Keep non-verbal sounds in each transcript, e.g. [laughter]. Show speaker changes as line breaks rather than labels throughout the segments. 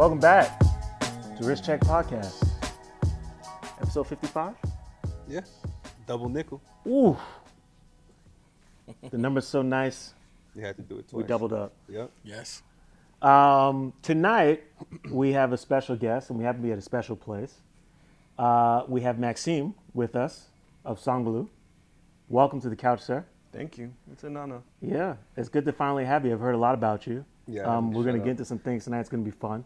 Welcome back to Wrist Check Podcast, episode 55.
Yeah. Double nickel.
Ooh. The number's so nice,
You had to do it twice.
we doubled up.
Yep.
Yes.
Um, tonight, we have a special guest, and we happen to be at a special place. Uh, we have Maxime with us of Sang Welcome to the couch, sir.
Thank you. It's an honor.
Yeah, it's good to finally have you. I've heard a lot about you.
Yeah,
Um, we're going to get into some things tonight. It's going to be fun.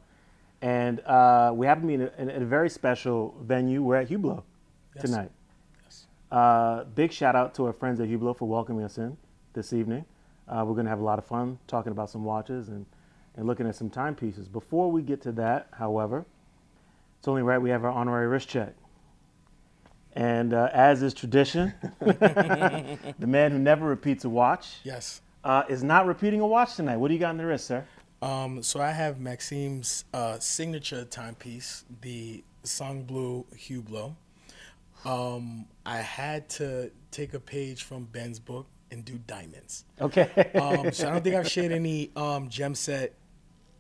And uh, we happen to be in a, in a very special venue. We're at Hublot
Yes.
tonight.
Yes.
Uh, big shout out to our friends at Hublot for welcoming us in this evening. Uh, we're going to have a lot of fun talking about some watches and, and looking at some timepieces. Before we get to that, however, it's only right we have our honorary wrist check. And uh, as is tradition, [laughs] the man who never repeats a watch
Yes.
uh, is not repeating a watch tonight. What do you got in the wrist, sir?
Um, so I have Maxime's uh, signature timepiece, the Sang Bleu Hublot. Um, I had to take a page from Ben's book and do diamonds.
Okay.
Um, so I don't think I've shared any um, gem set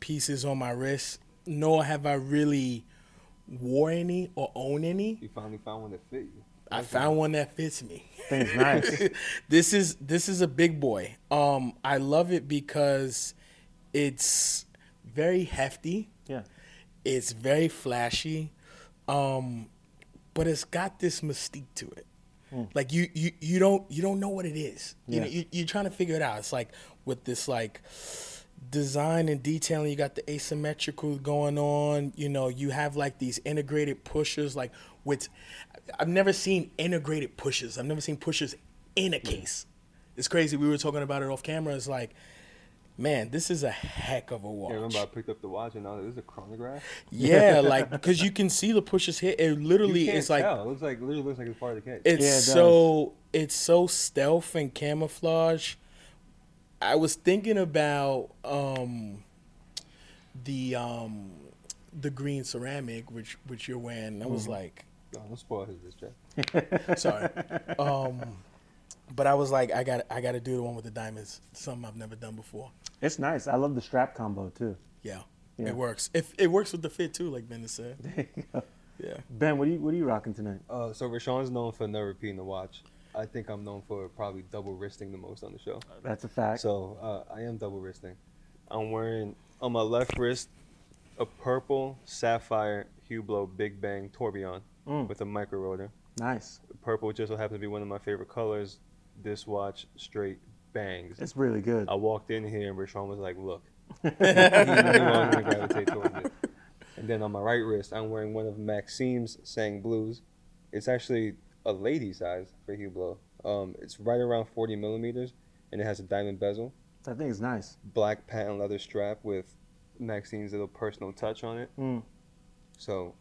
pieces on my wrist, nor have I really wore any or own any.
You finally found one that fit you.
I found one that fits me.
Thing's nice. [laughs]
this is this is a big boy. Um, I love it because it's very hefty.
Yeah.
It's very flashy, um, but it's got this mystique to it. Like you, you, you don't you don't know what it is. You know,
Yeah.
you, you're trying to figure it out. It's like with this like design and detailing. You got the asymmetrical going on. You know, you have like these integrated pushers. Like with, I've never seen integrated pushers. I've never seen pushers in a case. It's crazy. We were talking about it off camera. It's like, man, this is a heck of a watch.
Yeah, remember I picked up the watch and now this is a chronograph.
Yeah, [laughs] like because you can see the pushes hit. It literally
You can't
is like
tell. It looks like literally looks like it's part of the case.
it's
Yeah, it
so it's so stealth and camouflage. I was thinking about um the um the green ceramic which which you're wearing. I
Mm-hmm.
was like,
no, don't spoil his this [laughs] check.
sorry. [laughs] um but I was like I got I got to do the one with the diamonds. Something I've never done before.
It's nice. I love the strap combo too.
Yeah.
Yeah.
It works. If it works with the fit too like Ben has said. Yeah.
Ben, what are you what are you rocking tonight?
Uh, so Rashawn's known for never repeating the watch. I think I'm known for probably double wristing the most on the show.
That's a fact.
So uh, I am double wristing. I'm wearing on my left wrist a purple sapphire Hublot Big Bang Tourbillon
Mm.
with a micro rotor.
nice.
Purple just so happens to be one of my favorite colors. This watch straight bangs.
It's really good.
I walked in here and Rashawn was like, "Look," [laughs] he knew I was gonna gravitate towards it. And then on my right wrist, I'm wearing one of Maxime's Sang Blues. It's actually a lady size for Hublot. Um, it's right around 40 millimeters, and it has a diamond bezel,
I think it's nice.
black patent leather strap with Maxime's little personal touch on it.
Mm.
So,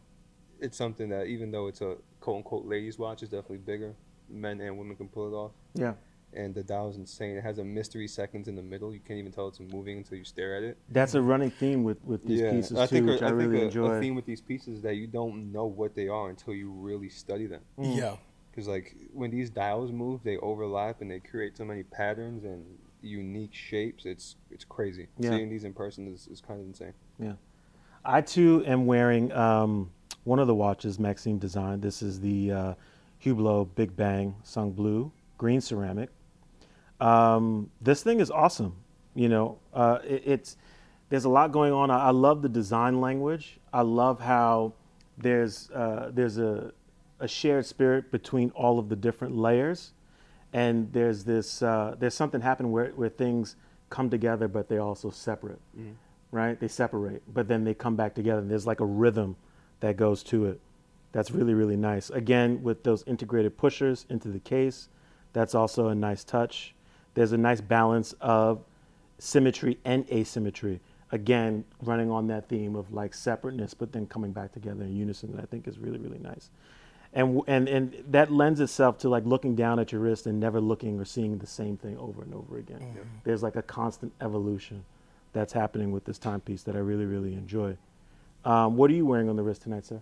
it's something that even though it's a quote unquote ladies watch, it's definitely bigger. Men and women can pull it off.
Yeah.
and the dial is insane. It has a mystery seconds in the middle. You can't even tell it's moving until you stare at it.
That's a running theme with, with these pieces too, which I, really
think a,
enjoy.
a theme with these pieces is that you don't know what they are until you really study them.
Mm.
Yeah.
Because like when these dials move, they overlap and they create so many patterns and unique shapes. It's it's crazy.
Yeah.
Seeing these in person is, is kind of insane. Yeah.
I too am wearing um, one of the watches Maxime designed. This is the uh, Hublot Big Bang Sang Bleu green ceramic. Um, this thing is awesome. You know, uh, it, it's there's a lot going on. I, I love the design language. I love how there's uh, there's a a shared spirit between all of the different layers, and there's this uh, there's something happening where where things come together, but they're also separate right? They separate, but then they come back together. And there's like a rhythm that goes to it. That's really, really nice. Again, with those integrated pushers into the case, that's also a nice touch. There's a nice balance of symmetry and asymmetry. Again, running on that theme of like separateness, but then coming back together in unison, that I think is really, really nice. And, and, and that lends itself to like looking down at your wrist and never looking or seeing the same thing over and over again. There's like a constant evolution that's happening with this timepiece that I really, really enjoy. Um, what are you wearing on the wrist tonight, sir?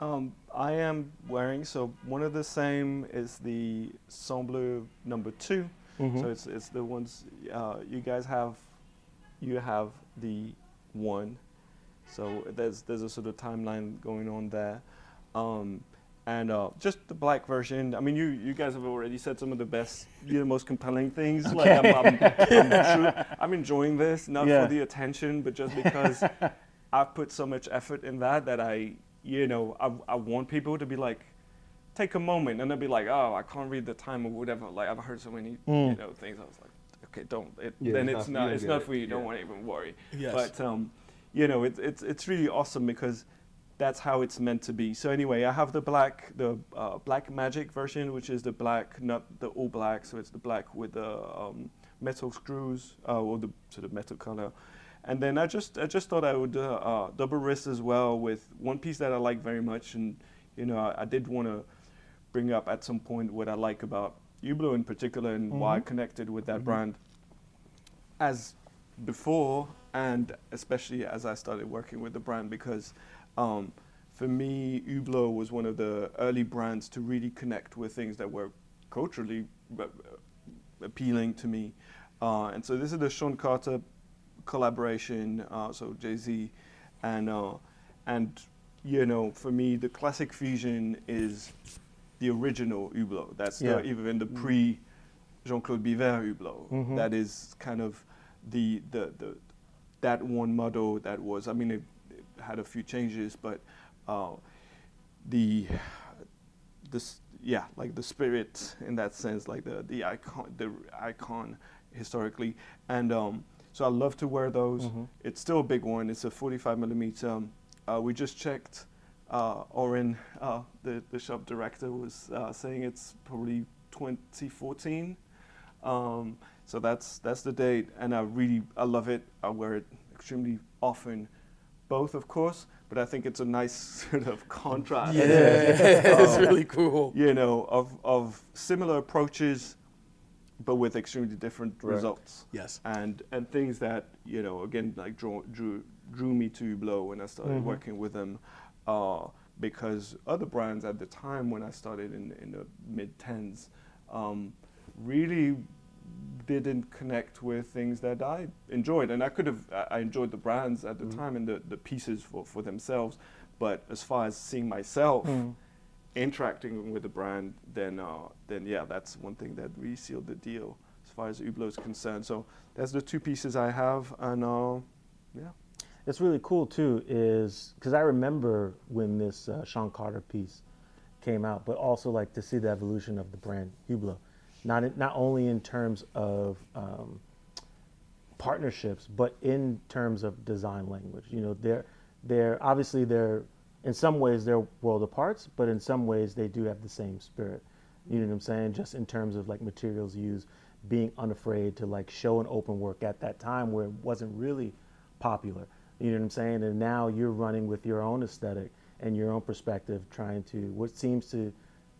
Um, I am wearing so one of the same is the Sang Bleu number 2
Mhm.
So it's it's the ones uh, you guys have. You have the one So there's there's a sort of timeline going on there. Um, and uh, just the black version. I mean, you you guys have already said some of the best, you know, most compelling things. Like I'm, I'm, I'm, true, I'm enjoying this not
Yeah.
for the attention, but just because [laughs] I've put so much effort in that that I, you know, I, I want people to be like, take a moment, and they'll be like, oh, I can't read the time or whatever. Like I've heard so many,
Mm.
you know, things. I was like, okay, don't. It,
Yeah,
then
it's not-
It's not for
it.
you. Don't
Yeah.
want to even worry.
Yes.
But um, you know, it's it's it's really awesome because that's how it's meant to be. So anyway, I have the black, the uh, black magic version, which is the black, not the all black. So it's the black with the um, metal screws uh, or the sort of metal color. And then I just I just thought I would uh, uh, double wrist as well with one piece that I like very much, and you know I, I did want to bring up at some point what I like about Hublot in particular and why I
Mhm.
connected with that brand. As before, and especially as I started working with the brand, because um, for me, Hublot was one of the early brands to really connect with things that were culturally uh, appealing to me. Uh, and so this is the Sean Carter collaboration, uh, so Jay Z, and uh, and you know, for me, the classic fusion is the original Hublot. That's
Yeah.
the, even the pre Jean Claude Biver Hublot.
Mhm.
That is kind of the the the that one model that was. I mean, it, it had a few changes, but uh, the this yeah, like the spirit in that sense, like the the icon, the icon historically, and um, so I love to wear those.
Mhm.
It's still a big one. It's a 45 millimeter. Uh, we just checked. Uh, Oren, uh, the the shop director, was uh, saying it's probably 2014. Um, so that's that's the date, and I really I love it. I wear it extremely often, both of course, but I think it's a nice [laughs] sort of contrast.
Yeah, [laughs] it's
Um,
really cool.
you know, of, of similar approaches, but with extremely different
Right.
results.
Yes.
And and things that you know, again, like drew drew, drew me to Hublot when I started
Mhm.
working with them, uh, because other brands at the time when I started in in the mid tens, um, really didn't connect with things that I enjoyed, and I could have I enjoyed the brands at the
Mhm.
time and the, the pieces for, for themselves, but as far as seeing myself
Mm.
Interacting with the brand, then uh, then yeah, that's one thing that really sealed the deal as far as Hublot is concerned. So that's the two pieces I have, and uh, yeah,
It's really cool too, is because I remember when this uh, Sean Carter piece came out, but also like to see the evolution of the brand Hublot, not in, not only in terms of um, partnerships, but in terms of design language. You know, they're they're obviously they're in some ways they're world apart, but in some ways they do have the same spirit. You know what I'm saying? Just in terms of like materials used, being unafraid to like show an open work at that time where it wasn't really popular. You know what I'm saying? And now you're running with your own aesthetic and your own perspective, trying to what seems to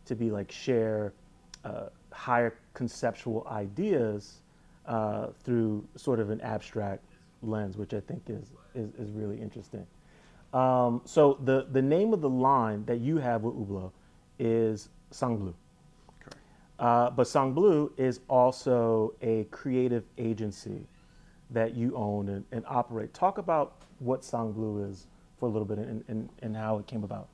to be like share uh, higher conceptual ideas uh, through sort of an abstract lens, which I think is is, is really interesting. Um, so the the name of the line that you have with Hublot is Sang Bleu.
correct.
Uh, but Sang Bleu is also a creative agency that you own and, and operate. Talk about what Sang Bleu is for a little bit and, and, and how it came about.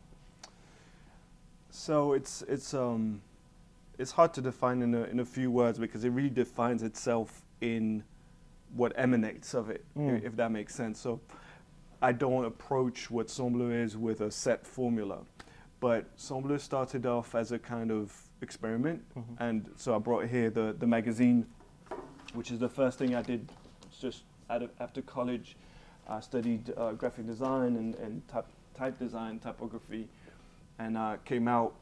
So it's it's um it's hard to define in a in a few words because it really defines itself in what emanates of it,
Mm.
if that makes sense. So I don't approach what Sang Bleu is with a set formula, but Sang Bleu started off as a kind of experiment,
Mhm.
and so I brought here the the magazine, which is the first thing I did just out of, after college. I studied uh, graphic design and, and type, type design, typography, and uh, came out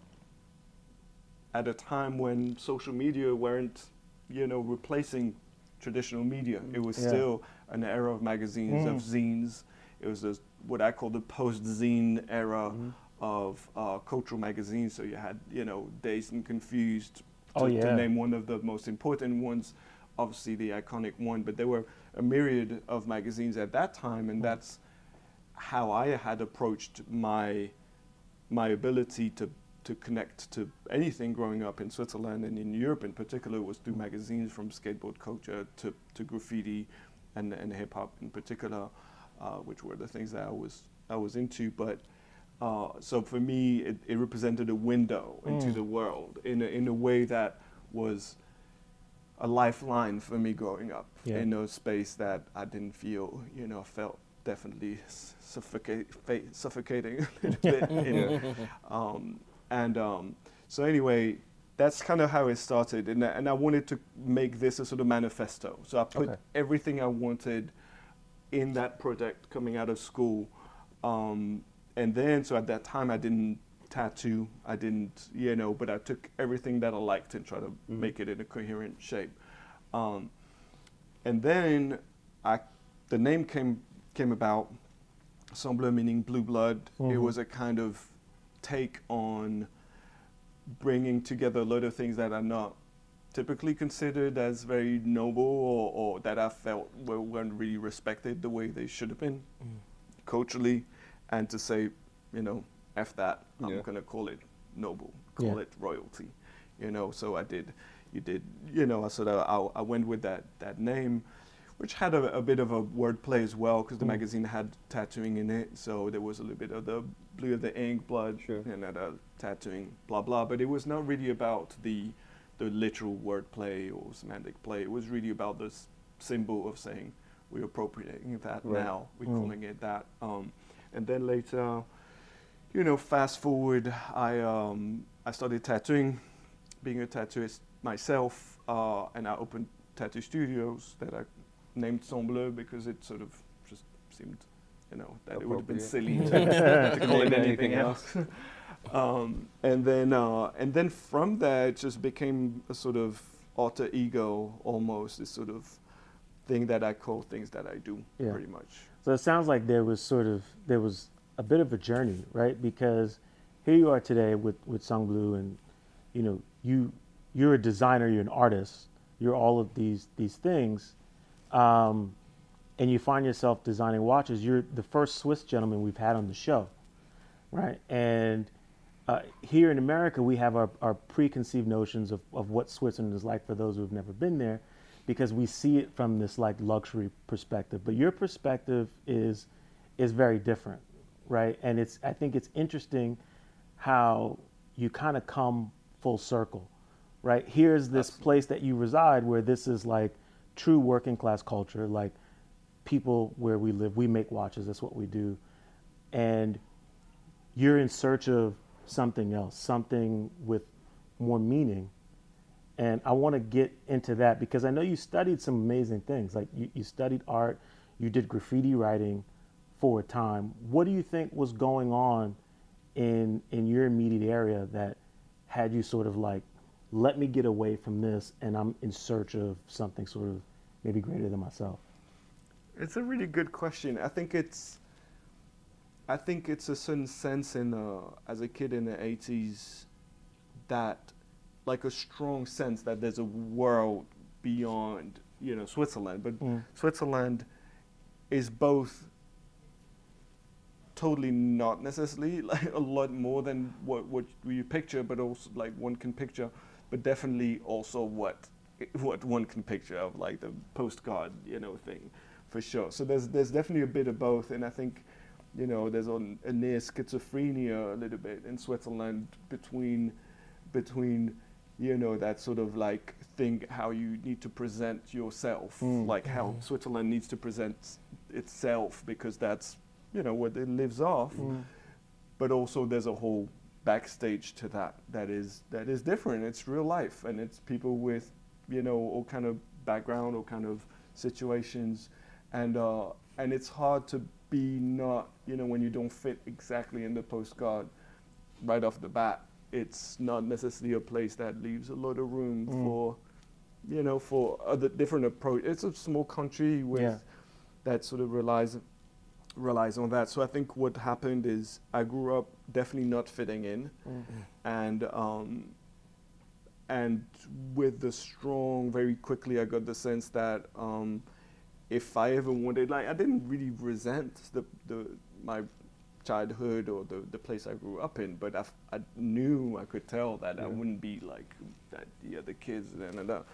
at a time when social media weren't, you know, replacing traditional media. It was
Yeah.
still an era of magazines, of
Mm.
zines. It was a, what I call the post-zine era
Mhm.
of uh, cultural magazines. So you had, you know, Dazed and Confused, to,
Oh,
to name one of the most important ones. Obviously, the iconic one, but there were a myriad of magazines at that time, and
Mm.
that's how I had approached my my ability to to connect to anything growing up in Switzerland and in Europe in particular was through magazines from skateboard culture to, to graffiti and, and hip hop in particular. Uh, which were the things that I was I was into. But uh, so for me, it, it represented a window into
Mm.
the world in a, in a way that was a lifeline for me growing up
Yeah.
in a space that I didn't feel, you know, felt definitely suffocate, suffocating [laughs] a little bit. [laughs] in- um, and um, so anyway, that's kind of how it started, and I, and I wanted to make this a sort of manifesto. So I put
Okay.
everything I wanted in that project coming out of school, um, and then so at that time I didn't tattoo, I didn't, you know, but I took everything that I liked and tried to
Mhm.
make it in a coherent shape. Um, and then I, the name came came about. Sang meaning blue blood. It
Mhm.
was a kind of take on bringing together a lot of things that are not typically considered as very noble or, or that I felt were, weren't really respected the way they should have been culturally, and to say, you know, f that, I'm
Yeah.
gonna call it noble, call
Yeah.
it royalty, you know. So I did, you did, you know. I sort of I, I went with that that name, which had a, a bit of a wordplay as well because the
Mm.
magazine had tattooing in it, so there was a little bit of the blue of the ink, blood,
Sure.
and that uh, tattooing, blah blah. But it was not really about the the literal wordplay or semantic play. It was really about this symbol of saying we're appropriating that
Right.
now, we're
Mm.
calling it that. Um, and then later, you know, fast forward, I um, I started tattooing, being a tattooist myself, uh, and I opened tattoo studios that I named Sang Bleu because it sort of just seemed, you know, that it would have been silly [laughs] to, to call it anything else. Um, and then uh, and then from that it just became a sort of alter ego, almost this sort of thing that I call things that I do,
Yeah.
pretty much.
So it sounds like there was sort of there was a bit of a journey, right? Because here you are today with with Sang Bleu, and you know you you're a designer, you're an artist, you're all of these these things, um, and you find yourself designing watches. You're the first Swiss gentleman we've had on the show, right? And uh, here in America, we have our, our preconceived notions of, of what Switzerland is like for those who've never been there, because we see it from this like luxury perspective. But your perspective is is very different, right? And it's I think it's interesting how you kind of come full circle, right? Here's this place that you reside where this is like true working class culture, like people where we live, we make watches, that's what we do. And you're in search of something else, something with more meaning. And I want to get into that because I know you studied some amazing things. Like you, you studied art, you did graffiti writing for a time. What do you think was going on in in your immediate area that had you sort of like, let me get away from this and I'm in search of something sort of maybe greater than myself?
It's a really good question. I think it's, I think it's a certain sense in uh, as a kid in the '80s, that, like a strong sense that there's a world beyond you know Switzerland, but
Mm.
Switzerland is both totally not necessarily [laughs] like a lot more than what what you picture, but also like one can picture, but definitely also what [laughs] what one can picture of like the postcard you know thing, for sure. So there's there's definitely a bit of both, and I think you know there's a, a near schizophrenia a little bit in Switzerland between between you know that sort of like thing how you need to present yourself.
Mm.
like how Switzerland needs to present itself because that's you know what it lives off. But also there's a whole backstage to that that is that is different. It's real life and it's people with you know all kind of background all kind of situations. And uh and it's hard to be not you know when you don't fit exactly in the postcard right off the bat it's not necessarily a place that leaves a lot of room
Mm.
for you know for other different approach it's a small country with
Yeah.
that sort of relies relies on that so i think what happened is i grew up definitely not fitting in and um and with the strong very quickly i got the sense that um if i ever wanted like i didn't really resent the the my childhood or the, the place I grew up in, but I, f- I knew I could tell that I wouldn't be like that the other kids and, and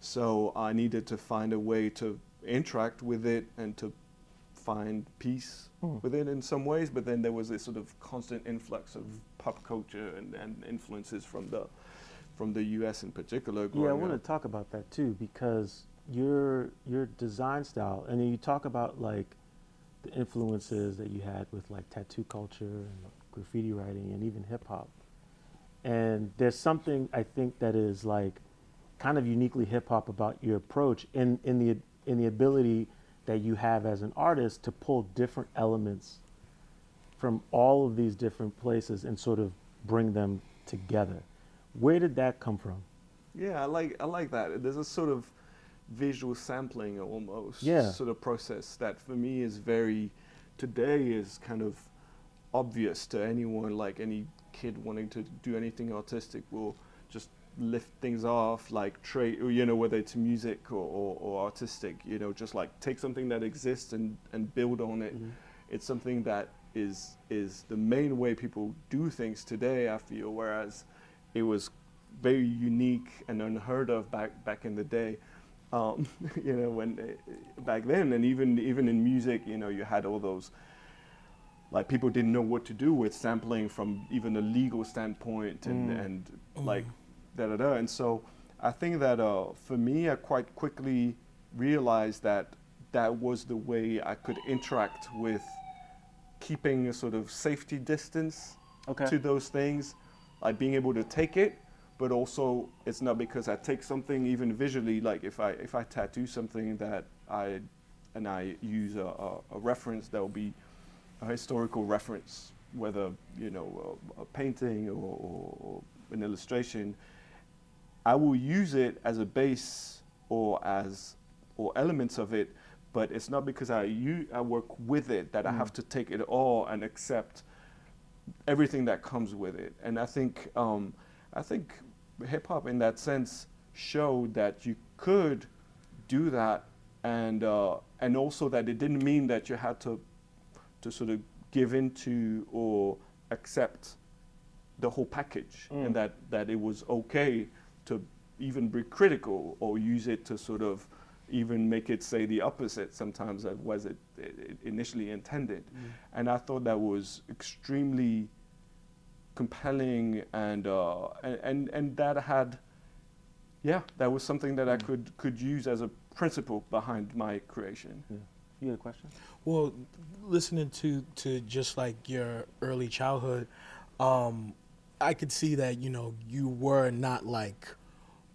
So I needed to find a way to interact with it and to find peace
Mm.
within in some ways, but then there was this sort of constant influx of pop culture and, and influences from the from the U.S. in particular.
Yeah, I want to talk about that too because your your design style, and then you talk about like the influences that you had with like tattoo culture and graffiti writing and even hip hop. And there's something I think that is like kind of uniquely hip hop about your approach in in the in the ability that you have as an artist to pull different elements from all of these different places and sort of bring them together. Where did that come from?
Yeah, I like I like that. There's a sort of visual sampling almost
Yeah.
sort of process that for me is very today is kind of obvious to anyone like any kid wanting to do anything artistic will just lift things off like trade you know whether it's music or, or, or artistic you know just like take something that exists and, and build on it. Mm-hmm. It's something that is is the main way people do things today I feel whereas it was very unique and unheard of back back in the day um, [laughs] you know when uh, back then and even even in music you know you had all those like people didn't know what to do with sampling from even a legal standpoint and
Mm.
and like da da da and so I think that uh, for me I quite quickly realized that that was the way I could interact with keeping a sort of safety distance
Okay.
to those things, like being able to take it, but also it's not because I take something even visually. Like if I if I tattoo something that I and I use a, a, a reference that will be a historical reference, whether you know a, a painting or, or, or an illustration, I will use it as a base or as or elements of it, but it's not because I u- I work with it that I have to take it all and accept everything that comes with it. And I think um, I think hip hop in that sense showed that you could do that, and uh, and also that it didn't mean that you had to to sort of give into or accept the whole package,
Mm.
and that that it was okay to even be critical or use it to sort of even make it say the opposite sometimes of was it, it initially intended. And I thought that was extremely compelling and, uh, and, and, and that had, yeah, that was something that I could, could use as a principle behind my creation.
Yeah. You had a question?
Well, listening to to just like your early childhood, um, I could see that you know you were not like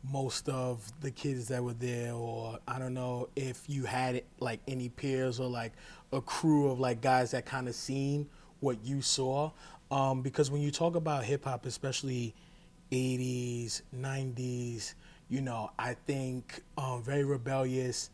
most of the kids that were there, or I don't know if you had like any peers or like a crew of like guys that kind of seen what you saw. Um, because when you talk about hip hop, especially 80s, 90s, you know, I think um, very rebellious,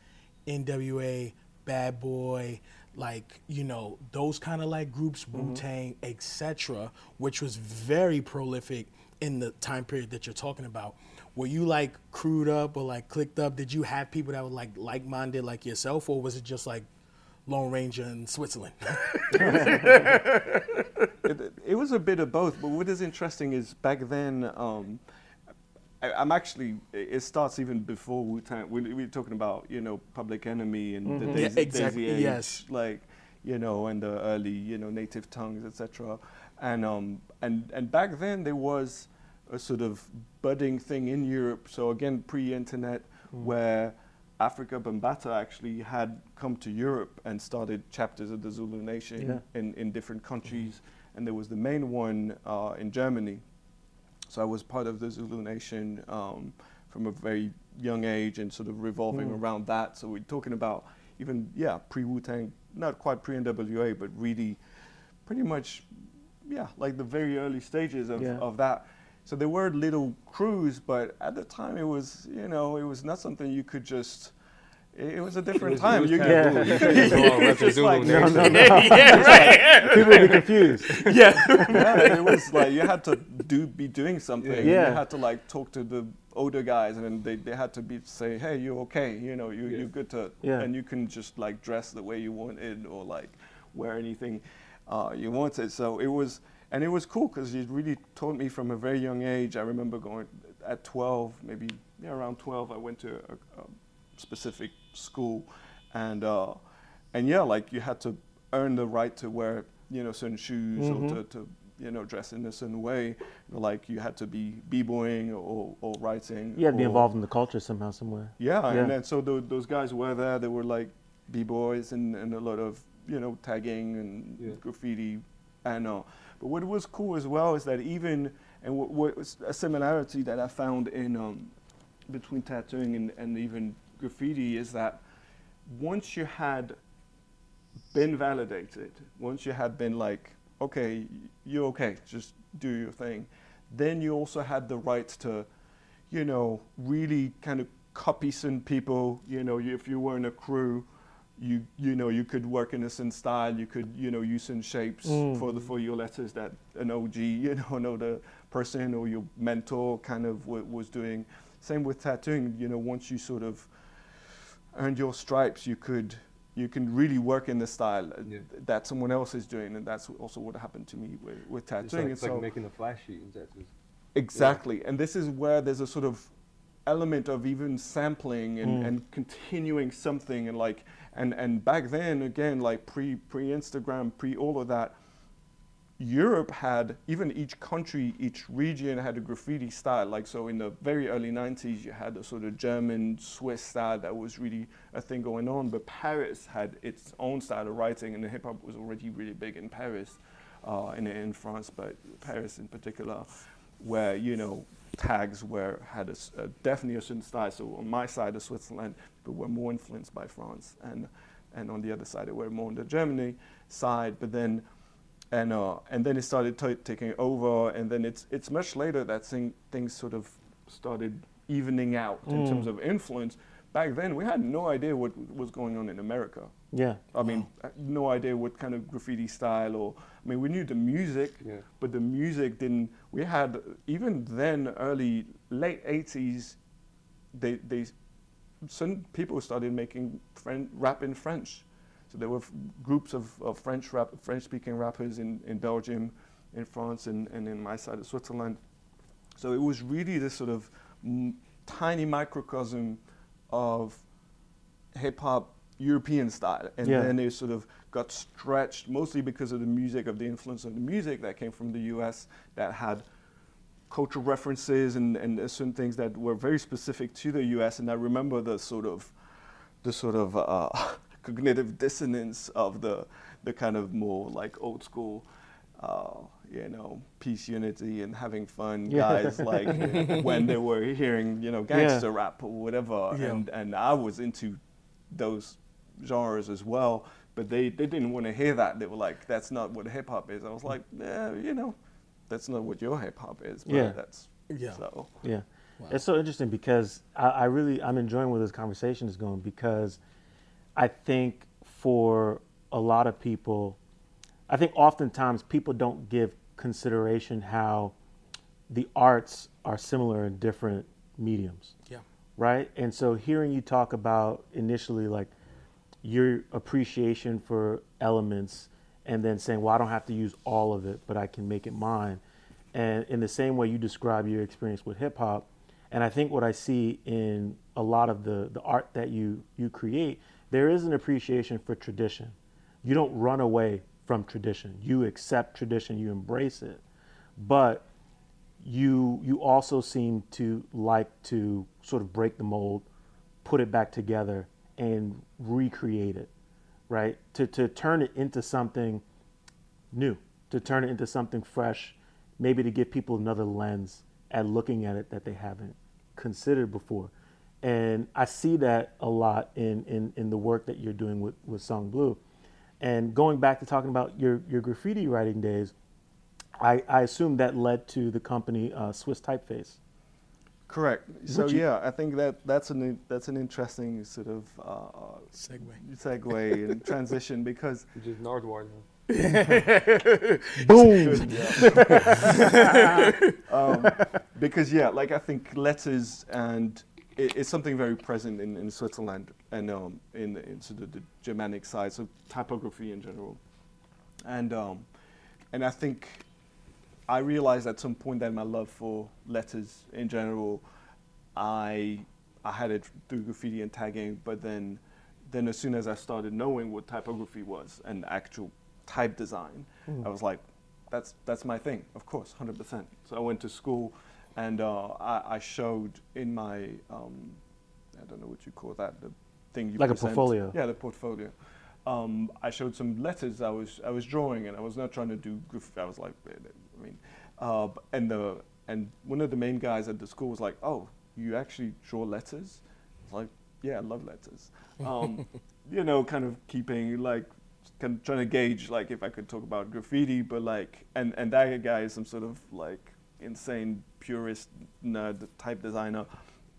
NWA, Bad Boy, like you know those kind of like groups, Wu Tang, etc., which was very prolific in the time period that you're talking about. Were you like crewed up or like clicked up? Did you have people that were like like-minded like yourself, or was it just like Lone Ranger in Switzerland? [laughs]
it, it was a bit of both, but what is interesting is back then, um, I, I'm actually, it starts even before Wu Tang. We, we were talking about, you know, Public Enemy and the
Yeah,
Daisy,
exactly,
Daisy Age,
yes.
like, you know, and the early, you know, native tongues, etc. And, um, and, and back then there was a sort of budding thing in Europe. So again, pre-internet, where Afrika Bambaataa actually had come to Europe and started chapters of the Zulu Nation
Yeah.
in, in different countries. And there was the main one uh, in Germany. So I was part of the Zulu Nation um, from a very young age and sort of revolving
Mm.
around that. So we're talking about even, yeah, pre Wu Tang, not quite pre NWA, but really pretty much, yeah, like the very early stages of,
Yeah.
of that. So there were little crews, but at the time it was, you know, it was not something you could just. It, it was a different
was-
time.
it was
You
taboo.
could-
You couldn't go out rep [laughs] the
It's
Zulu
like-
nation.
No, no, no. [laughs] [laughs] People would be confused.
yeah, it was like you had to do be doing something.
Yeah.
Yeah.
You had to like talk to the older guys, and then they, they had to be say, hey, you're okay. You know, you
Yeah.
you're good to,
Yeah.
and you can just like dress the way you wanted or like wear anything uh, you wanted. So it was, and it was cool because he really taught me from a very young age. I remember going at 12, maybe yeah, around 12, I went to a, a specific school, and uh, and yeah, like you had to earn the right to wear you know certain shoes
Mhm.
or to, to you know dress in a certain way. Like you had to be b-boying or, or writing.
You had to be involved in the culture somehow, somewhere.
yeah,
Yeah.
and then so tho- those guys were there. They were like b-boys and, and a lot of you know tagging and
Yeah.
graffiti, and uh, but what was cool as well is that even and what, what was a similarity that I found in um, between tattooing and, and even graffiti is that once you had been validated, once you had been like, okay, you're okay, just do your thing, then you also had the right to, you know, really kind of copy some people. You know, if you were in a crew, you you know you could work in a certain style. You could you know use certain shapes
Mm.
for the for your letters that an OG you know [laughs] know the person or your mentor kind of w- was doing. Same with tattooing. You know, once you sort of earned your stripes, you could you can really work in the style
Yeah.
that someone else is doing, and that's also what happened to me with, with
It's
tattooing.
like,
And
it's like making a flash sheet in tattoos.
Exactly. And this is where there's a sort of element of even sampling and,
Mm.
and continuing something and like and, and back then again like pre pre Instagram, pre all of that, Europe had even each country, each region had a graffiti style. Like so in the very early nineties you had a sort of German Swiss style that was really a thing going on. But Paris had its own style of writing and the hip hop was already really big in Paris. Uh, in, in France, but Paris in particular, where you know tags were had a, a- definitely a certain style. So on my side of Switzerland, but were more influenced by France, and and on the other side, they were more on the Germany side. But then, and uh, and then it started ta taking over, and then it's it's much later that thing, things sort of started evening out in
Mm.
terms of influence. Back then, we had no idea what was going on in America.
Yeah.
I mean, uh, no idea what kind of graffiti style or, I mean, we knew the music,
Yeah.
but the music didn't, we had, even then, early, late 80s, they, they, some people started making Fren- rap in French. So there were f- groups of, of French rap, French-speaking rappers in, in Belgium, in France, and, and in my side of Switzerland. So it was really this sort of m- tiny microcosm of hip hop European style, and
Yeah.
then it sort of got stretched mostly because of the music, of the influence of the music that came from the U.S. that had cultural references and, and certain things that were very specific to the U.S. And I remember the sort of the sort of uh, [laughs] cognitive dissonance of the the kind of more like old school. Uh, you know, peace, unity, and having fun,
Yeah.
guys. Like [laughs] when they were hearing, you know, gangster rap or whatever,
Yeah.
and and I was into those genres as well. But they, they didn't want to hear that. They were like, "That's not what hip hop is." I was like, "Yeah, you know, that's not what your hip hop is." But
Yeah.
that's
Yeah.
so.
Yeah.
Wow.
It's so interesting because I, I really I'm enjoying where this conversation is going because I think for a lot of people, I think oftentimes people don't give consideration how the arts are similar in different mediums,
Yeah.
right? And so hearing you talk about initially like your appreciation for elements and then saying, well, I don't have to use all of it, but I can make it mine. And in the same way you describe your experience with hip hop, and I think what I see in a lot of the, the art that you, you create, there is an appreciation for tradition. You don't run away from tradition. You accept tradition, you embrace it. But you you also seem to like to sort of break the mold, put it back together, and recreate it, right? To to turn it into something new, to turn it into something fresh, maybe to give people another lens at looking at it that they haven't considered before. And I see that a lot in, in, in the work that you're doing with, with Sang Bleu. And going back to talking about your, your graffiti writing days, I, I assume that led to the company uh, Swiss Typeface.
Correct. So
you-
yeah, I think that that's an that's an interesting sort of uh,
Segue.
segue and [laughs] transition because
Which is Nardwar now. [laughs]
Boom! [laughs]
um, because yeah, like I think letters and it, it's something very present in, in Switzerland and um, in, in sort of the Germanic side, so typography in general, and um, and I think I realized at some point that my love for letters in general, I I had it through graffiti and tagging, but then then as soon as I started knowing what typography was and actual type design,
Mm.
I was like, that's that's my thing, of course, hundred percent. So I went to school, and uh, I, I showed in my um, I don't know what you call that, the thing you
Like a portfolio.
Yeah, the portfolio. Um, I showed some letters I was I was drawing, and I was not trying to do graph. I was like, I mean, uh, and the and one of the main guys at the school was like, "Oh, you actually draw letters?" I was like, "Yeah, I love letters." Um, [laughs] you know, kind of keeping like kind of trying to gauge like if I could talk about graffiti, but like and and that guy is some sort of like insane purist nerd type designer.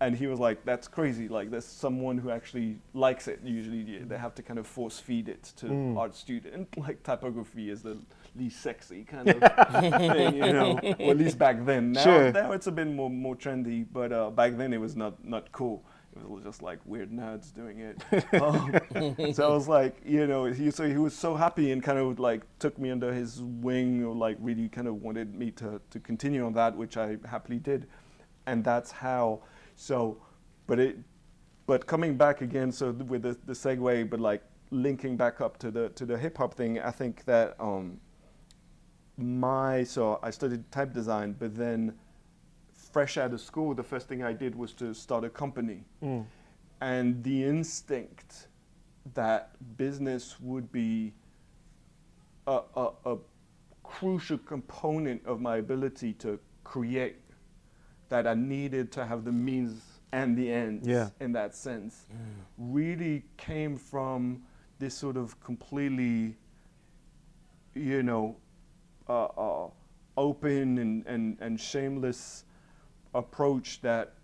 And he was like, "That's crazy! Like, there's someone who actually likes it. Usually, they have to kind of force feed it to
Mm.
art student. [laughs] Like, typography is the least sexy kind of thing, you know. Or at least back then. Now,
Sure.
now it's a bit more more trendy, but uh, back then it was not not cool. It was just like weird nerds doing it. [laughs] Um, so I was like, you know, he so he was so happy and kind of like took me under his wing, or like really kind of wanted me to to continue on that, which I happily did, and that's how. So, but it, but coming back again, so th- with the, the segue, but like linking back up to the to the hip hop thing, I think that um, my so I studied type design, but then fresh out of school, the first thing I did was to start a company,
Mm.
and the instinct that business would be a, a, a crucial component of my ability to create that I needed to have the means and the ends
Yeah.
in that sense really came from this sort of completely, you know, uh, uh, open and, and, and shameless approach that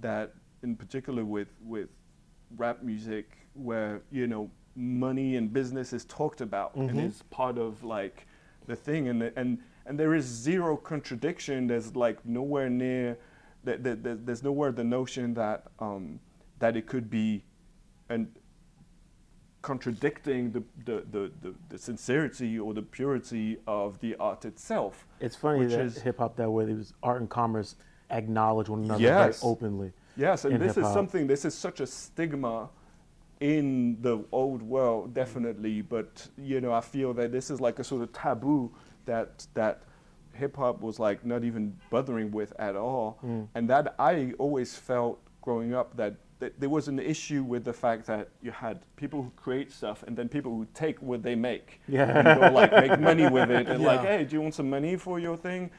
that in particular with with rap music where you know money and business is talked about and
Mhm.
is part of like the thing and the, and and there is zero contradiction there's like nowhere near that that- that- there's nowhere the notion that um, that it could be and contradicting the the, the, the the sincerity or the purity of the art itself
It's funny
Which
that
is-
hip hop that way. It was art and commerce acknowledge one another
Yes.
very openly.
Yes, and this is
hip-hop.
something. This is such a stigma in the old world, definitely. But you know, I feel that this is like a sort of taboo that that hip hop was like not even bothering with at all,
Mm.
and that I always felt growing up that. There was an issue with the fact that you had people who create stuff and then people who take what they make
Yeah.
and go like make money with it and like, hey, do you want some money for your thing?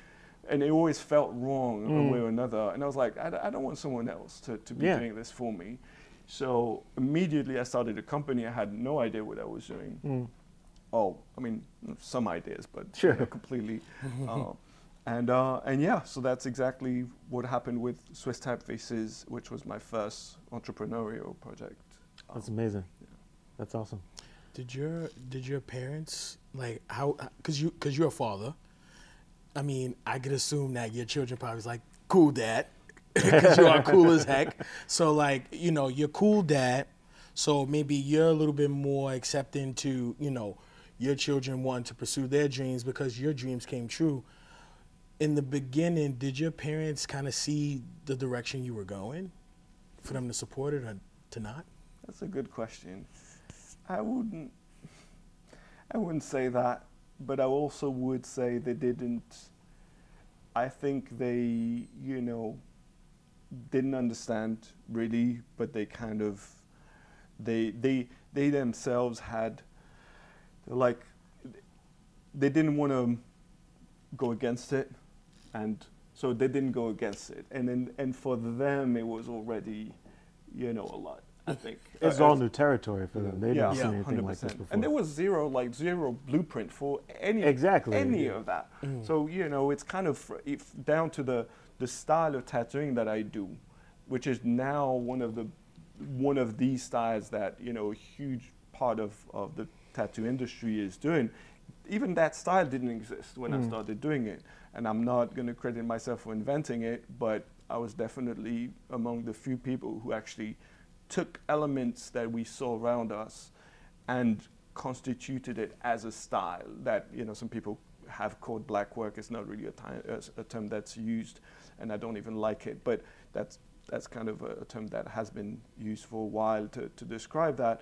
And it always felt wrong
Mm.
one way or another. And I was like, I, d- I don't want someone else to, to be
Yeah.
doing this for me. So immediately I started a company. I had no idea what I was doing.
Mm.
Oh, I mean, some ideas, but you know, completely. [laughs] uh, and uh, and yeah, so that's exactly what happened with Swiss Typefaces, which was my first entrepreneurial project.
That's amazing. That's awesome.
Did your did your parents like how? Cause you cause you're a father. I mean, I could assume that your children probably was like, "Cool, dad," [laughs] because you are cool as heck. So like, you know, you're cool, dad. So maybe you're a little bit more accepting to you know your children wanting to pursue their dreams because your dreams came true. In the beginning, did your parents kind of see the direction you were going, for them to support it or to not?
That's a good question. I wouldn't. I wouldn't say that, but I also would say they didn't. I think they, you know, didn't understand really, but they kind of, they they they themselves had, like, they didn't want to go against it, and so they didn't go against it, and then and for them it was already, you know, a lot. I think
It's
Uh,
all new territory for them. They
yeah,
never seen
Yeah,
anything like this
100%.
before.
And there was zero, like zero blueprint for any
Exactly.
any
Yeah.
of that.
Mm.
So you know, it's kind of if down to the the style of tattooing that I do, which is now one of the one of these styles that you know a huge part of of the tattoo industry is doing. Even that style didn't exist when I
Mm.
started doing it, and I'm not going to credit myself for inventing it, but I was definitely among the few people who actually took elements that we saw around us and constituted it as a style that you know some people have called black work. It's not really a, ti- a, a term that's used, and I don't even like it. But that's that's kind of a, a term that has been used for a while to, to describe that.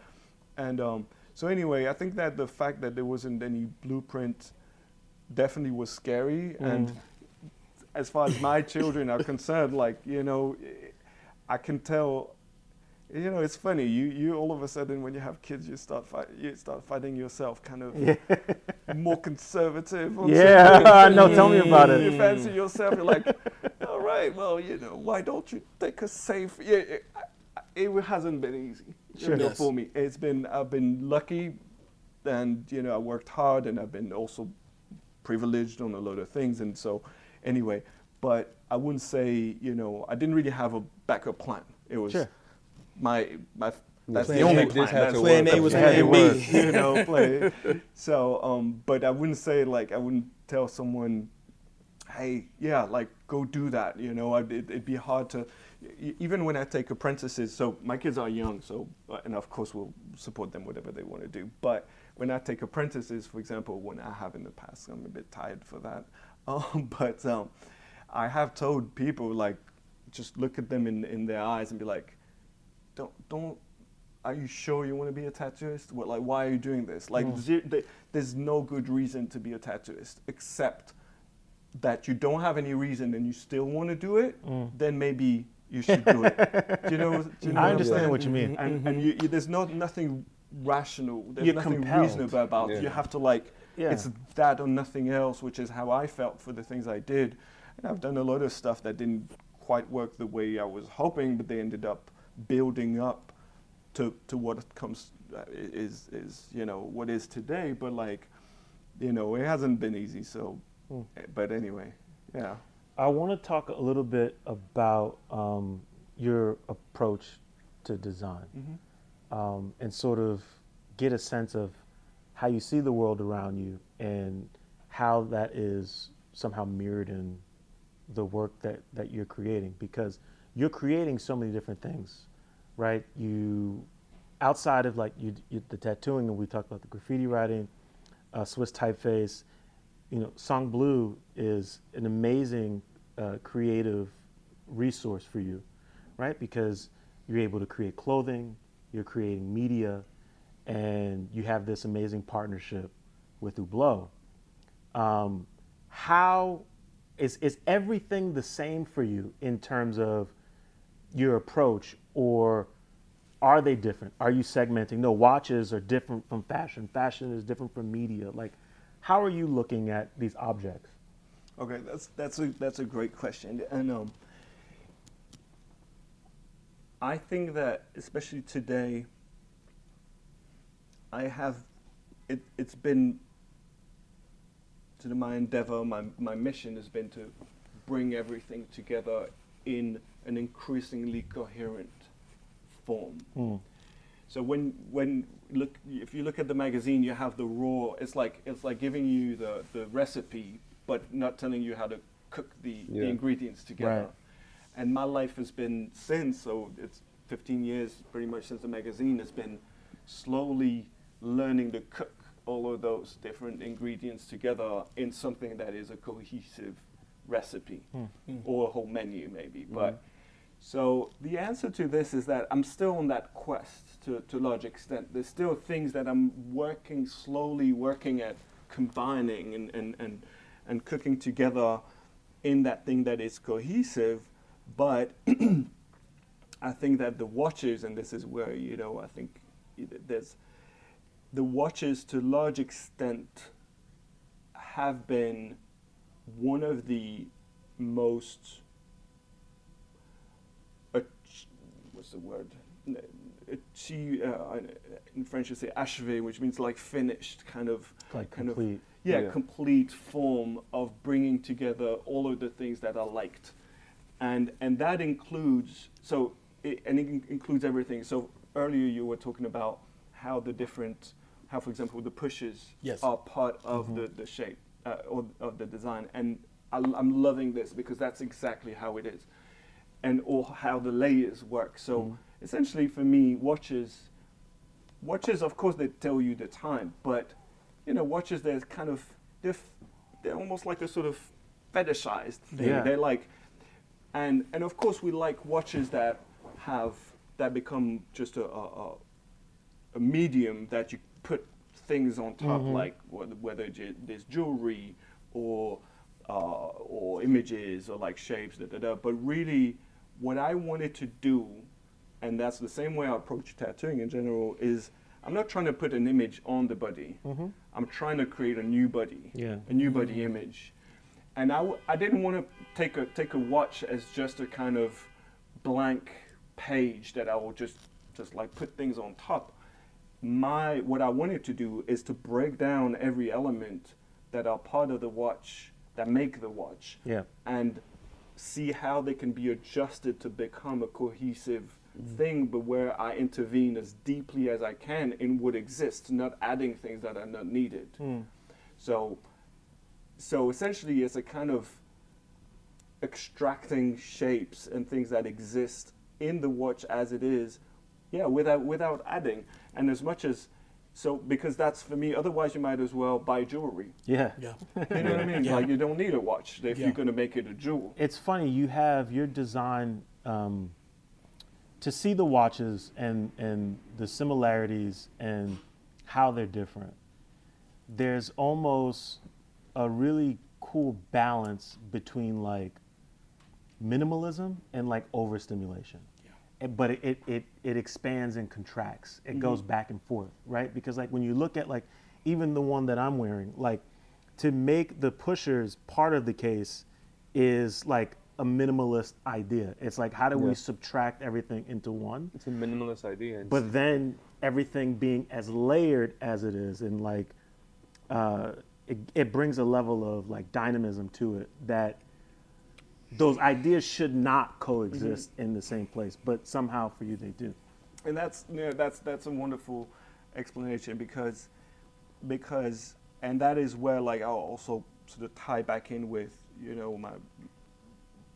And um, so anyway, I think that the fact that there wasn't any blueprint definitely was scary. Mm. And as far as my children are concerned, like you know, I can tell. You know, it's funny. You you all of a sudden when you have kids, you start fight, you start finding yourself kind of [laughs] more conservative.
Yeah, [laughs] know. Tell me about it.
You fancy yourself. You're like, all right, well, you know, why don't you take a safe? Yeah, it, it hasn't been easy. you know,
Yes.
for me. It's been I've been lucky, and you know I worked hard, and I've been also privileged on a lot of things, and so anyway. But I wouldn't say you know I didn't really have a backup plan. It was
Sure.
my my. That's
Plan
the only
A.
plan.
This
That's
Plan. A was plan B. [laughs]
you know, play. So, um, but I wouldn't say like I wouldn't tell someone, hey, yeah, like go do that. You know, I'd, it, it'd be hard to, e- even when I take apprentices. So my kids are young, so uh, and of course we'll support them whatever they want to do. But when I take apprentices, for example, when I have in the past, I'm a bit tired for that. [laughs] Um, but um, I have told people like, just look at them in in their eyes and be like, don't don't are you sure you want to be a tattooist? What, like, why are you doing this? Like, ze- th- there's no good reason to be a tattooist except that you don't have any reason and you still want to do it. Then maybe you should do it. do you know? Do you [laughs] know
I
what
understand
saying?
what you mean.
And, and you, you, there's not nothing rational. There's
You're
nothing
compelled.
reasonable about. it. You have to like.
Yeah.
It's that or nothing else, which is how I felt for the things I did. And I've done a lot of stuff that didn't quite work the way I was hoping, but they ended up building up to to what comes uh, is is you know what is today. But like, you know, it hasn't been easy. So, eh, but anyway, yeah.
I want to talk a little bit about um, your approach to design um, and sort of get a sense of how you see the world around you and how that is somehow mirrored in the work that, that you're creating because you're creating so many different things, right? You, outside of like you, you the tattooing, and we talked about the graffiti writing, uh, Swiss typeface, you know, Sang Bleu is an amazing uh, creative resource for you, right? Because you're able to create clothing, you're creating media, and you have this amazing partnership with Hublot. Um, how is is everything the same for you in terms of your approach, or are they different? Are you segmenting? No, watches are different from fashion. Fashion is different from media. Like, how are you looking at these objects?
Okay, that's that's a that's a great question, and um, I think that especially today, I have it. It's been to the, my endeavor, my my mission has been to bring everything together in an increasingly coherent form.
Hmm.
So when when look if you look at the magazine, you have the raw. It's like it's like giving you the the recipe, but not telling you how to cook the, the ingredients together.
Right.
And my life has been since so it's 15 years pretty much since the magazine has been slowly learning to cook all of those different ingredients together in something that is a cohesive recipe hmm. Hmm. or a whole menu maybe. Hmm. But so the answer to this is that I'm still on that quest to, to a large extent. There's still things that I'm working slowly working at combining and, and, and, and cooking together in that thing that is cohesive. But [clears throat] I think that the watches, and this is where, you know, I think there's the watches to a large extent have been one of the most what's the word? Achieve, uh, in French, you say achevé, which means like finished, kind of,
Like
kind of, yeah,
Yeah.
complete form of bringing together all of the things that are liked, and and that includes so it, and it includes everything. So earlier you were talking about how the different, how for example the pushes
Yes.
are part of the the shape uh, or of the design, and I, I'm loving this because that's exactly how it is, and or how the layers work. So essentially, for me, watches, watches, of course, they tell you the time, but you know, watches, there's kind of they're, f- they're almost like a sort of fetishized thing.
Yeah.
They're like, and and of course, we like watches that have that become just a, a, a medium that you put things on top, mm-hmm. like whether, whether there's jewelry or uh, or images or like shapes, da da da. But really, what I wanted to do, and that's the same way I approach tattooing in general, is I'm not trying to put an image on the body. Mm-hmm. I'm trying to create a new body,
Yeah.
a new mm-hmm. body image. And I, w- I didn't want to take a take a watch as just a kind of blank page that I will just just like put things on top. My what I wanted to do is to break down every element that are part of the watch that make the watch
Yeah.
and see how they can be adjusted to become a cohesive mm. thing, but where I intervene as deeply as I can in what exists, not adding things that are not needed. Hmm. So, so essentially, it's a kind of extracting shapes and things that exist in the watch as it is, yeah, without without adding. And as much as so, because that's for me. Otherwise, you might as well buy jewelry.
Yeah.
Yeah. [laughs]
You know what I mean?
Yeah.
Like you don't need a watch if
Yeah.
you're going to make it a jewel.
It's funny you have your design um, to see the watches and and the similarities and how they're different. There's almost a really cool balance between like minimalism and like overstimulation. But it, it, it, it expands and contracts. It goes back and forth, right? Because like when you look at like even the one that I'm wearing, like to make the pushers part of the case is like a minimalist idea. It's like how do
Yeah.
we subtract everything into one?
It's a minimalist idea. and
but then everything being as layered as it is and like uh, it, it brings a level of like dynamism to it that those ideas should not coexist mm-hmm. in the same place but somehow for you they do.
And that's you know, that's that's a wonderful explanation because because and that is where like I'll also sort of tie back in with you know my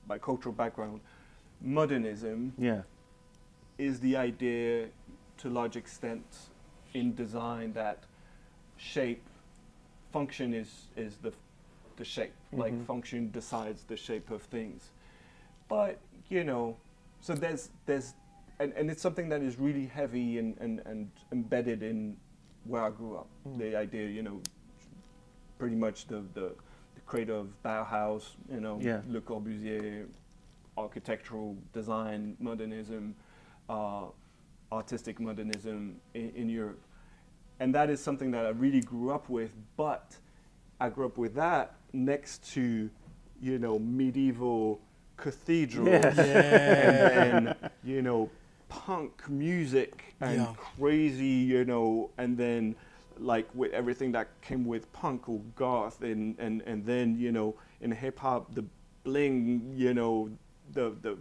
my cultural background. Modernism
yeah.
is the idea to a large extent in design that shape function is is the the shape like
Mhm.
function decides the shape of things but you know so there's there's and, and it's something that is really heavy and, and, and embedded in where I grew up the idea you know pretty much the the, the creator of Bauhaus you know
Yeah.
Le Corbusier architectural design modernism uh, artistic modernism in, in Europe. And that is something that I really grew up with, but I grew up with that next to, you know, medieval cathedrals
Yeah. [laughs]
and then, you know, punk music and
Yeah.
crazy, you know, and then like with everything that came with punk or goth and, and, and then, you know, in hip hop, the bling, you know, the, the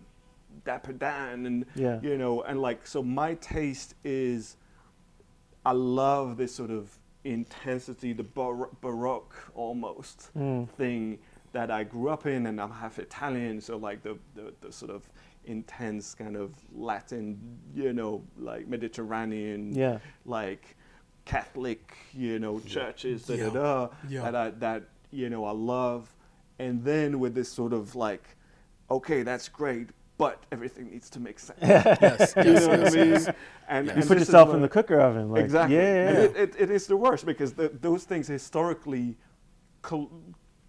Dapper Dan and,
Yeah.
you know, and like, so my taste is, I love this sort of intensity, the bar- baroque almost
Mm.
thing that I grew up in, and I'm half Italian, so like the, the, the sort of intense kind of Latin, you know, like Mediterranean,
Yeah.
like Catholic, you know, churches, da da
Yeah.
da,
Yeah.
that I, that you know I love, and then with this sort of like, okay, that's great, but everything needs to make sense. [laughs]
Yes.
you
yes,
know what
yes,
I mean?
yes.
And,
you
and
put yourself in the cooker oven like
exactly.
yeah,
And
yeah.
It, it, it is the worst because the, those things historically col-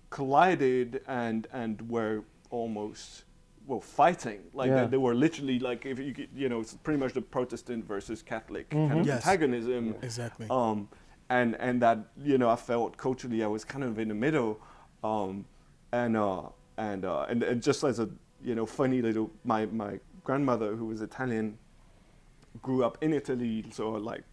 collided and and were almost well fighting. Like
Yeah.
they, they were literally like if you could- you know it's pretty much the Protestant versus Catholic kind
Mhm.
of
Yes.
antagonism.
Exactly.
Um, and and that you know I felt culturally I was kind of in the middle, um, and uh, and uh, and and just as a you know funny little my my grandmother who was Italian grew up in Italy, so like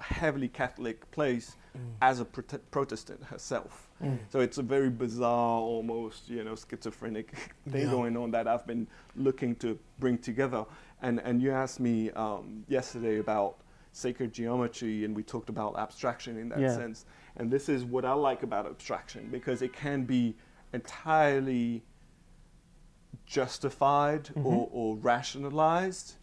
heavily Catholic place as a prote- Protestant herself. So it's a very bizarre, almost you know schizophrenic [laughs] thing
Yeah.
going on that I've been looking to bring together. And and you asked me um, yesterday about sacred geometry, and we talked about abstraction in that
Yeah.
sense. And this is what I like about abstraction because it can be entirely justified mm-hmm. or, or rationalized,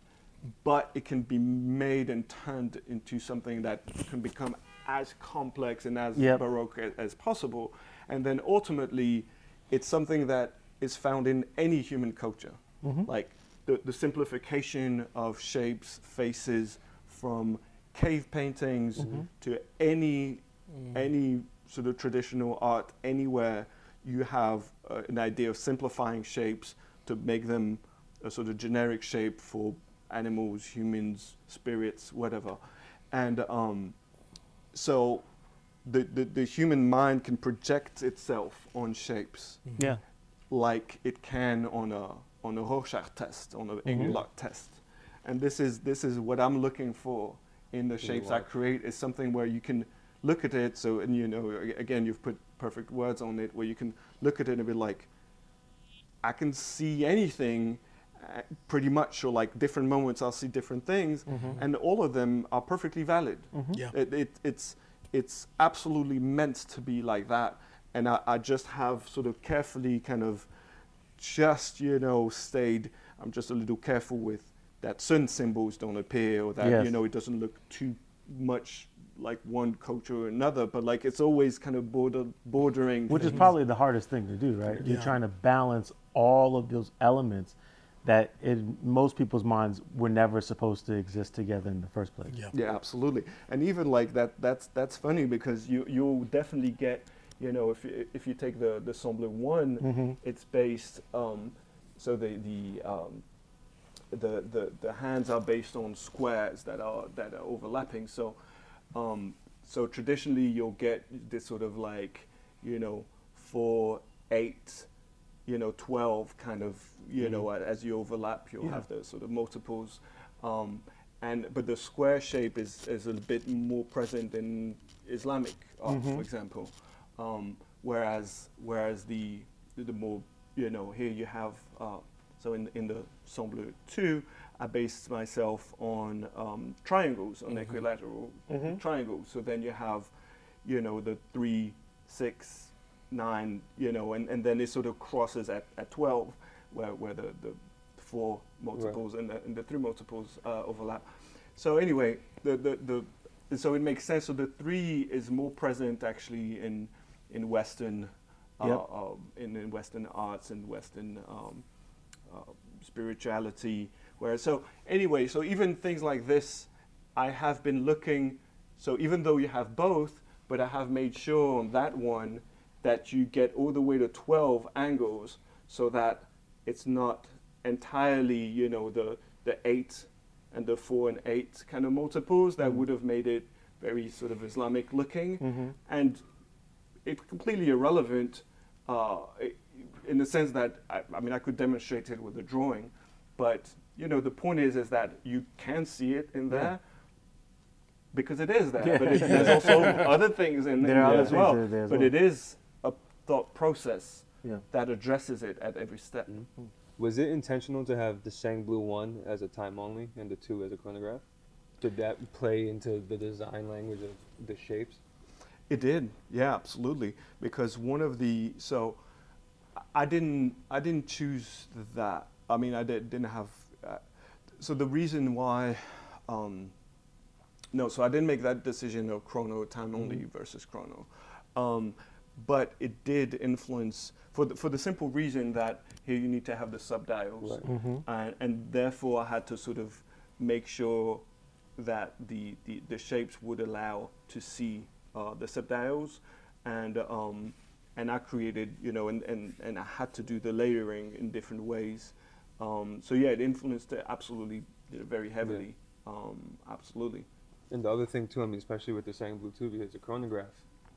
but it can be made and turned into something that can become as complex and as
Yep.
baroque a- as possible. And then ultimately, it's something that is found in any human culture. Mm-hmm. Like the, the simplification of shapes, faces from cave paintings mm-hmm. to any mm. any sort of traditional art anywhere you have uh, an idea of simplifying shapes to make them a sort of generic shape for animals, humans, spirits, whatever. And um, so the, the, the human mind can project itself on shapes
Yeah.
like it can on a on a Rorschach test, on an Engelbart test. And this is this is what I'm looking for in the shapes I create is something where you can look at it. So and you know again you've put perfect words on it where you can look at it and be like, I can see anything. uh, Pretty much, or like different moments, I'll see different things, and all of them are perfectly valid.
Yeah.
It, it, it's it's absolutely meant to be like that, and I, I just have sort of carefully kind of just you know stayed. I'm just a little careful with that certain symbols don't appear, or that you know it doesn't look too much like one culture or another. But like it's always kind of border bordering,
Which is probably the hardest thing to do, right? You're
Yeah.
trying to balance all of those elements that in most people's minds were never supposed to exist together in the first place.
Yeah.
Yeah, absolutely. And even like that, that's that's funny because you you'll definitely get, you know, if you, if you take the the Sang Bleu one,
Mhm.
it's based. Um, so the the um, the, the the hands are based on squares that are that are overlapping. So um, so traditionally you'll get this sort of like you know four eight you know 12 kind of you know as you overlap you'll
Yeah.
have the sort of multiples. Um, and but the square shape is, is a bit more present in Islamic art for example. Um, whereas whereas the the more you know here you have uh, so in in the Sang Bleu 2 I based myself on um, triangles on equilateral triangles so then you have you know the three six nine, you know, and, and then it sort of crosses at, at 12, where, where the, the four multiples and, the, and the three multiples uh, overlap. So anyway, the, the, the, so it makes sense. So the three is more present actually in, in Western, uh,
Yep.
uh, in, in Western arts and Western um, uh, spirituality. Whereas, so anyway, so even things like this, I have been looking. So even though you have both, but I have made sure on that one that you get all the way to 12 angles so that it's not entirely, you know, the, the 8 and the 4 and 8 kind of multiples that would have made it very sort of Islamic looking. And it's completely irrelevant uh, in the sense that, I, I mean, I could demonstrate it with a drawing, but, you know, the point is, is that you can see it in there because it is there.
Yeah.
But it, there's also other things in, in
There
there,
are
as well.
there as
but
well.
it is a thought process
Yeah.
that addresses it at every step. Mm-hmm.
Was it intentional to have the Sang Bleu one as a time only and the two as a chronograph? Did that play into the design language of the shapes?
It did, yeah, absolutely. Because one of the so I didn't I didn't choose that. I mean, I did, didn't have. Uh, so the reason why, um, no, so I didn't make that decision of chrono time only versus chrono, um, but it did influence for the, for the simple reason that here you need to have the subdials,
Right.
Mm-hmm.
and, and therefore I had to sort of make sure that the, the, the shapes would allow to see uh, the subdials. And um, and I created you know and, and, and I had to do the layering in different ways um, so yeah it influenced it absolutely you know, very heavily um, absolutely
And the other thing too, I mean, especially with the Sang Bleu too, because the chronograph,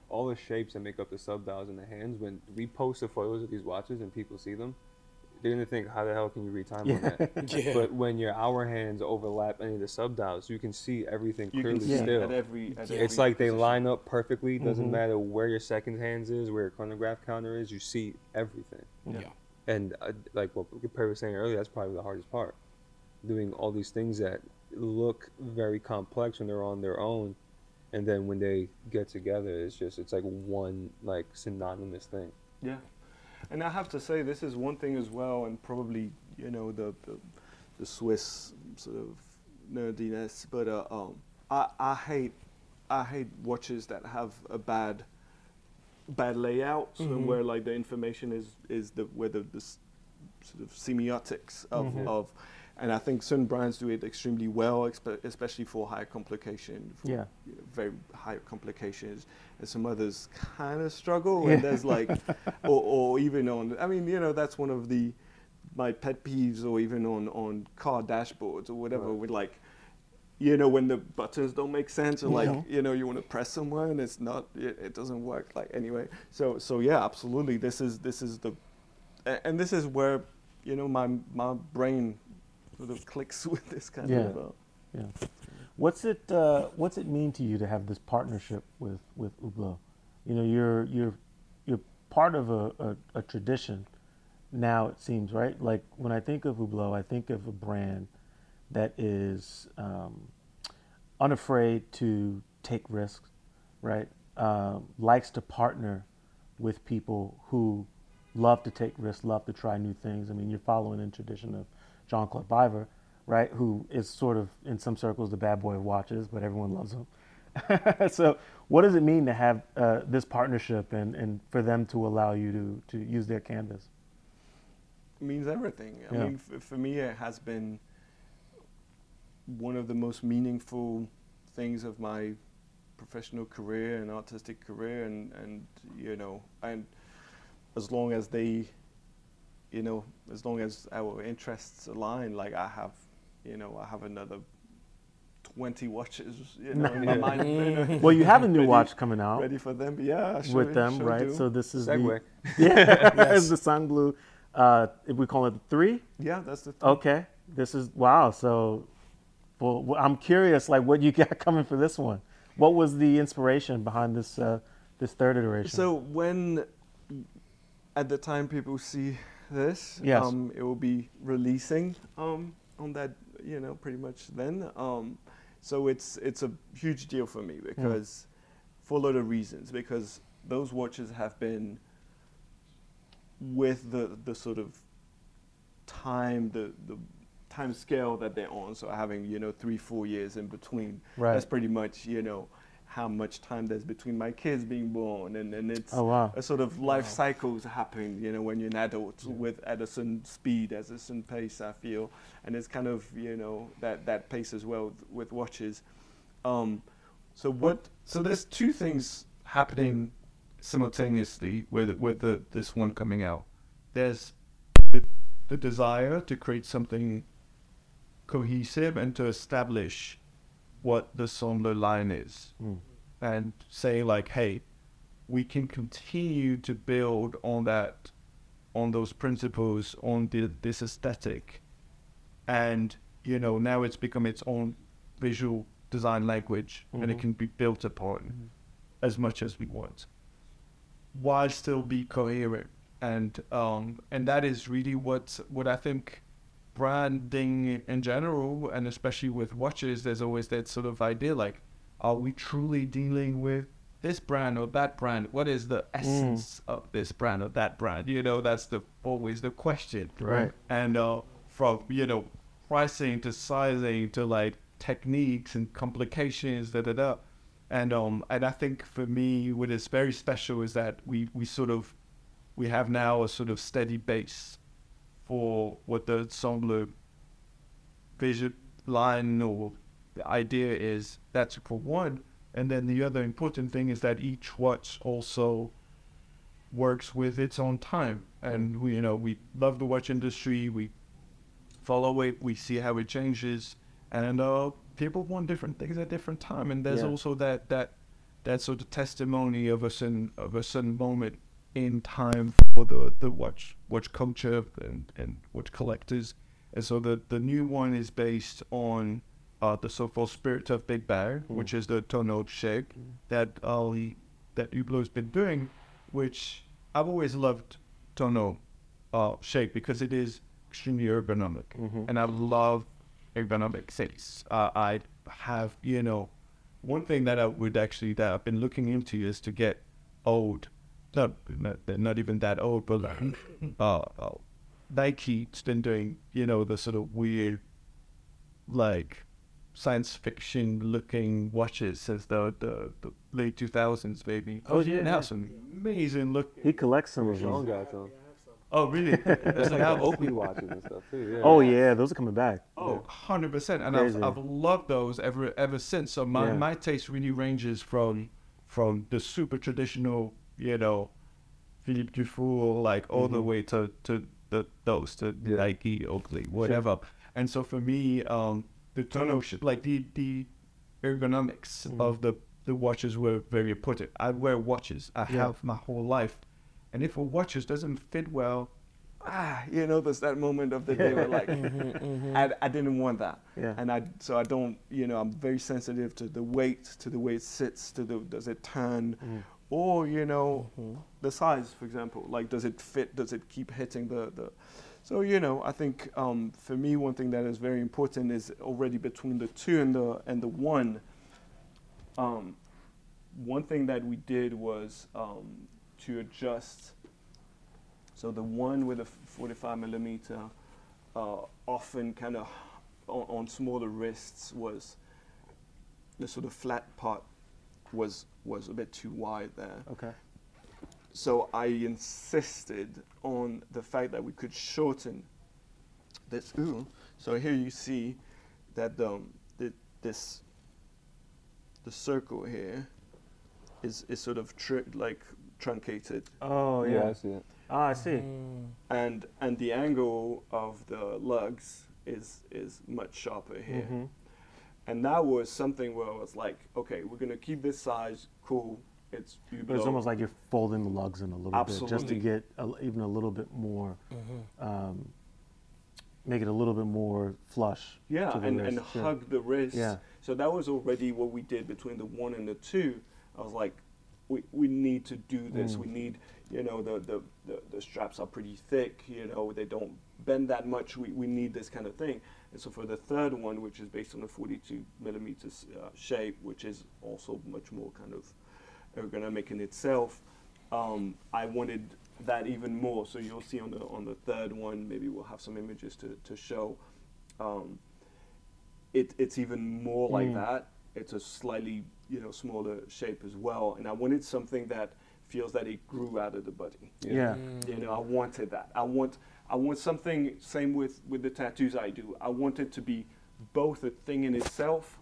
all the shapes that make up the subdials in the hands. When we post the photos of these watches and people see them, they're gonna think, "How the hell can you read time on that?" [laughs]
Yeah.
But when your hour hands overlap any of the subdials, you can see everything
you
clearly
see
still.
at every at
Yeah.
it's
every
like they
position.
line up perfectly. Doesn't
Mhm.
matter where your second hands is, where your chronograph counter is. You see everything.
Yeah.
And uh, like what Perry was saying earlier, that's probably the hardest part. Doing all these things that look very complex when they're on their own, and then when they get together, it's just it's like one like synonymous thing.
Yeah, and I have to say this is one thing as well, and probably you know the the, the Swiss sort of nerdiness, but uh, um, I I hate I hate watches that have a bad bad layouts so
Mhm.
where like the information is is the where the, the s- sort of semiotics of
Mhm.
of and I think certain brands do it extremely well, especially for high complication, for
Yeah.
you know, very high complications, and some others kind of struggle. And there's like, [laughs] or, or even on, I mean, you know, that's one of the my pet peeves, or even on on car dashboards or whatever,
Right.
with like, you know, when the buttons don't make sense, or like, you know, you want to press somewhere and it's not, it, it doesn't work. Like anyway, so so yeah, absolutely, this is this is the, and this is where, you know, my my brain sort of clicks [laughs] with this kind
Yeah.
of. Uh,
Yeah. What's it uh, What's it mean to you to have this partnership with with Hublot? You know, you're you're you're part of a, a, a tradition now. It seems right. Like when I think of Hublot, I think of a brand that is um, unafraid to take risks, right? Um, likes to partner with people who love to take risks, love to try new things. I mean, you're following in tradition of Jean-Claude Biver, right? Who is sort of in some circles the bad boy of watches, but everyone loves him. [laughs] so, what does it mean to have uh, this partnership and, and for them to allow you to, to use their canvas?
It means everything. I
Yeah.
mean, f- for me, it has been one of the most meaningful things of my professional career and artistic career, and and you know, and as long as they, you know, as long as our interests align, like I have, you know, I have another. 20 watches, you know, in my mind. [laughs] you know,
Well, you have a new
ready-
watch coming out
Ready for them, yeah. Sure-
with them,
sure
right?
do.
So this is
segue.
the [laughs] yeah, [laughs]
Yes.
it's the Sang Bleu. Uh, if we call it three,
yeah, that's the.
Okay, this is wow. So, well, I'm curious, like what you [laughs] got coming for this one. What was the inspiration behind this uh, this third iteration?
So when at the time people see this,
Yes.
um, it will be releasing um, on that, you know, pretty much then. Um, so it's it's a huge deal for me because for a lot of reasons because those watches have been with the the sort of time the the time scale that they're on so having you know three four years in between
Right.
that's pretty much you know how much time there's between my kids being born and and it's
Oh, wow.
a sort of life cycles happen you know when you're an adult with at a certain speed at a certain pace i feel and it's kind of you know that that pace as well with, with watches um so what
So there's two things happening simultaneously with with the this one coming out. There's the, the desire to create something cohesive and to establish what the Sang Bleu line is,
Mm.
and say like, hey, we can continue to build on that, on those principles, on the, this aesthetic, and you know now it's become its own visual design language, and it
Mhm.
can be built upon as much as we want, while still be coherent. And um, and that is really what what I think branding in general, and especially with watches, there's always that sort of idea like, are we truly dealing with this brand or that brand? What is the essence of this brand or that brand? You know, that's the always the question.
Right.
And uh, from you know pricing to sizing to like techniques and complications, da da da. And um, and I think for me, what is very special is that we we sort of we have now a sort of steady base for what the ensemble vision line or the idea is. That's for one. And then the other important thing is that each watch also works with its own time. And we, you know, we love the watch industry. We follow it. We see how it changes, and uh, people want different things at different time. And there's
Yeah.
also that that that sort of testimony of a certain of a certain moment in time for the the watch watch culture and and watch collectors. And so the the new one is based on uh, the so-called spirit of Big Bang,
Mm.
which is the tonneau shake that uh, that Hublot's been doing, which I've always loved tonneau uh, shake because it is extremely ergonomic,
Mhm.
and I love ergonomic things. Uh, I have, you know, one thing that I would actually that I've been looking into is to get old, not not, they're not even that old, but like, [laughs] uh, uh, Nike's been doing, you know, the sort of weird, like science fiction looking watches since the the, the late 2000s, maybe.
Oh, yeah,
now
yeah.
some amazing look
he collects some of
Sean
these.
got them.
Oh, really? [laughs]
There's
There's
like
an.
Oakley watches and stuff too. Yeah.
Oh yeah, those are coming back.
Oh, 100%. And I've, I've loved those ever ever since. So my,
Yeah.
my taste really ranges from from the super traditional, you know, Philippe Dufour, like all the mm-hmm. way to, to the those, to
Yeah.
Nike, Oakley, whatever. And so for me, um, the sh- like the, the ergonomics mm. of the, the watches were very important. I wear watches. I
Yeah.
have my whole life. And if a watches doesn't fit well,
ah, you know, there's that moment of the day where like, [laughs] mm-hmm, mm-hmm. I, I didn't want that.
Yeah.
And I, so I don't, you know, I'm very sensitive to the weight, to the way it sits, to the, does it turn, mm. Or, you know, the size, for example, like, does it fit, does it keep hitting the, the, so, you know, I think um, for me, one thing that is very important is already between the two and the, and the one, um, one thing that we did was um, to adjust. So the one with a f- 45 millimeter, uh, often kind of on, on smaller wrists was the sort of flat part was was a bit too wide there.
Okay.
So I insisted on the fact that we could shorten this ooh. So here you see that um, the, this the circle here is is sort of tri- like truncated,
Oh
yeah,
yeah.
I see it.
Ah, I see.
and and the angle of the lugs is is much sharper here.
Mhm.
And that was something where I was like, okay, we're gonna keep this size, cool. It's
But it's almost like you're folding the lugs in a little bit just to get a, even a little bit more, um, make it a little bit more flush.
Yeah,
to the
and, and
yeah.
hug the wrist.
Yeah.
So that was already what we did between the one and the two. I was like, we, we need to do this.
Mm.
We need, you know, the, the, the, the straps are pretty thick, you know, they don't bend that much. We, we need this kind of thing. And so for the third one, which is based on a 42 millimeters uh, shape, which is also much more kind of ergonomic in itself, um, I wanted that even more. So you'll see on the on the third one, maybe we'll have some images to, to show. Um, it, it's even more like
Mm.
that. It's a slightly you know smaller shape as well, and I wanted something that feels that it grew out of the body.
Yeah.
You know, I wanted that. I want I want something. Same with with the tattoos I do. I want it to be both a thing in itself,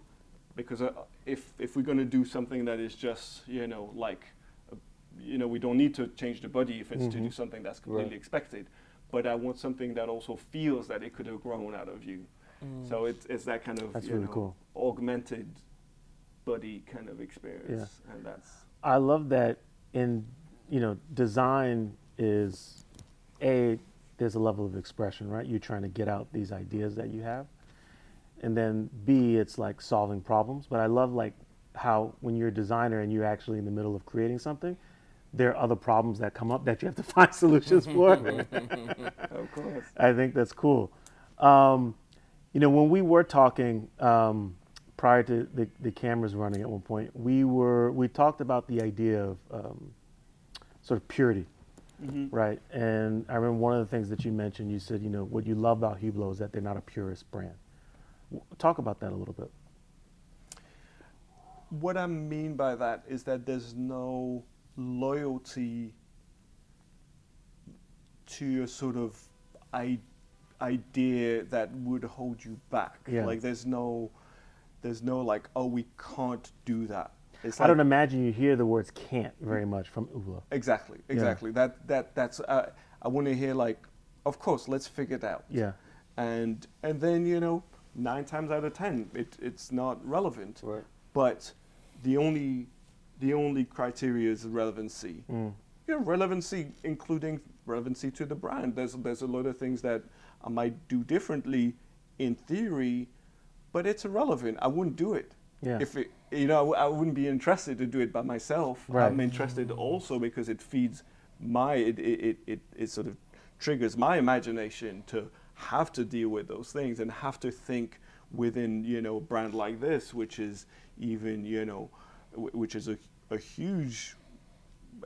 because uh, if if we're gonna do something that is just you know like, uh, you know, we don't need to change the body if it's to do something that's completely
Right.
expected. But I want something that also feels that it could have grown out of you. So it's it's that kind of
That's
you
really
know,
cool.
augmented body kind of experience, and that's
I love that in you know design is a there's a level of expression right? You're trying to get out these ideas that you have. And then b it's like solving problems. But i love like how when you're a designer and you're actually in the middle of creating something there are other problems that come up that you have to [laughs] find solutions for. [laughs]
Of course.
I think that's cool. Um, you know, when we were talking um, prior to the, the cameras running at one point, we were we talked about the idea of um, sort of purity, Mm-hmm. right? And I remember one of the things that you mentioned. You said, you know, what you love about Hublot is that they're not a purist brand. Talk about that a little bit.
What I mean by that is that there's no loyalty to a sort of I- idea that would hold you back.
Yeah.
Like there's no, there's no like, oh, we can't do that. It's
I
like,
don't imagine you hear the words "can't" very much from Hublot.
Exactly, exactly. That that that's. Uh, I want to hear like, of course, let's figure it out.
Yeah.
And and then you know, nine times out of ten, it it's not relevant.
Right.
But the only the only criteria is relevancy.
Mm.
You know, relevancy including relevancy to the brand. There's there's a lot of things that I might do differently in theory, but it's irrelevant. I wouldn't do it.
Yeah.
If it, you know, I wouldn't be interested to do it by myself.
Right.
I'm interested also because it feeds my it it, it, it sort of triggers my imagination to have to deal with those things and have to think within you know a brand like this, which is even you know, w- which is a a huge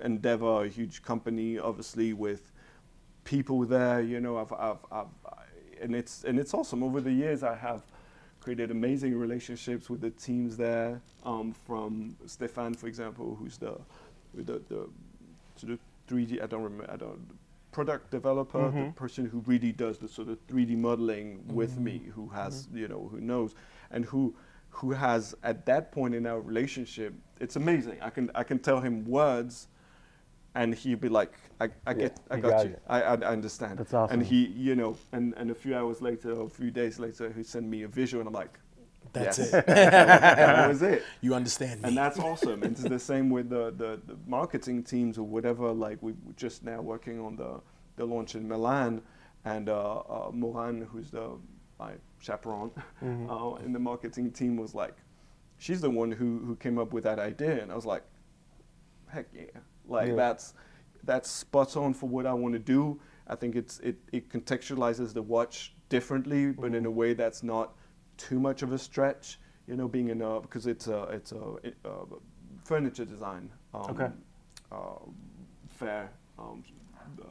endeavor, a huge company, obviously with people there. You know, I've, I've, I've, and it's and it's awesome. Over the years, I have created amazing relationships with the teams there. Um, from Stefan, for example, who's the with the, the sort of 3D. I don't remember. I don't product developer, the mm-hmm. person who really does the sort of 3D modeling with me, mm-hmm. who has mm-hmm. you know who knows, and who who has at that point in our relationship, it's amazing. I can I can tell him words, and he'd be like, I, I
Yeah,
get I got,
got
you,
it.
I, I I understand.
That's awesome.
And he you know and and a few hours later, or a few days later, he sent me a visual, and I'm like.
That's
yes.
it. [laughs]
that was it
You understand me.
and that's awesome. and it's the same with the, the, the marketing teams or whatever. Like we we're just now working on the, the launch in Milan, and uh, uh, Moran, who's the my chaperone uh, in the marketing team, was like, she's the one who who came up with that idea, and I was like, heck yeah, like
Yeah.
that's that's spot on for what I want to do. I think it's it, it contextualizes the watch differently, but in a way that's not too much of a stretch. You know, being in a because it's a it's a, it, uh, furniture design um,
Okay.
uh, fair. Um, uh,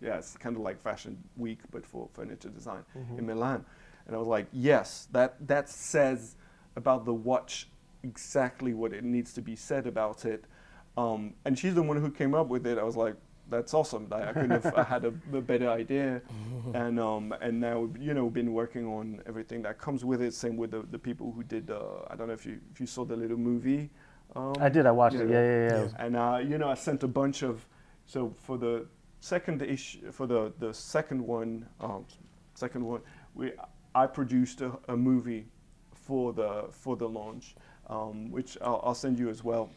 yeah, it's kind of like Fashion Week, but for furniture design in Milan. And I was like, yes, that that says about the watch exactly what it needs to be said about it. Um, and she's the one who came up with it. I was like, that's awesome. Like, I couldn't have I had a, a better idea. [laughs] and um, and now you know been working on everything that comes with it. Same with the, the people who did. Uh, I don't know if you if you saw the little movie. Um,
I did. I watched it. Yeah, yeah, yeah.
Yeah.
And uh, you know, I sent a bunch of. So for the second issue, for the the second one, um, second one, we I produced a, a movie for the for the launch, um, which I'll, I'll send you as well,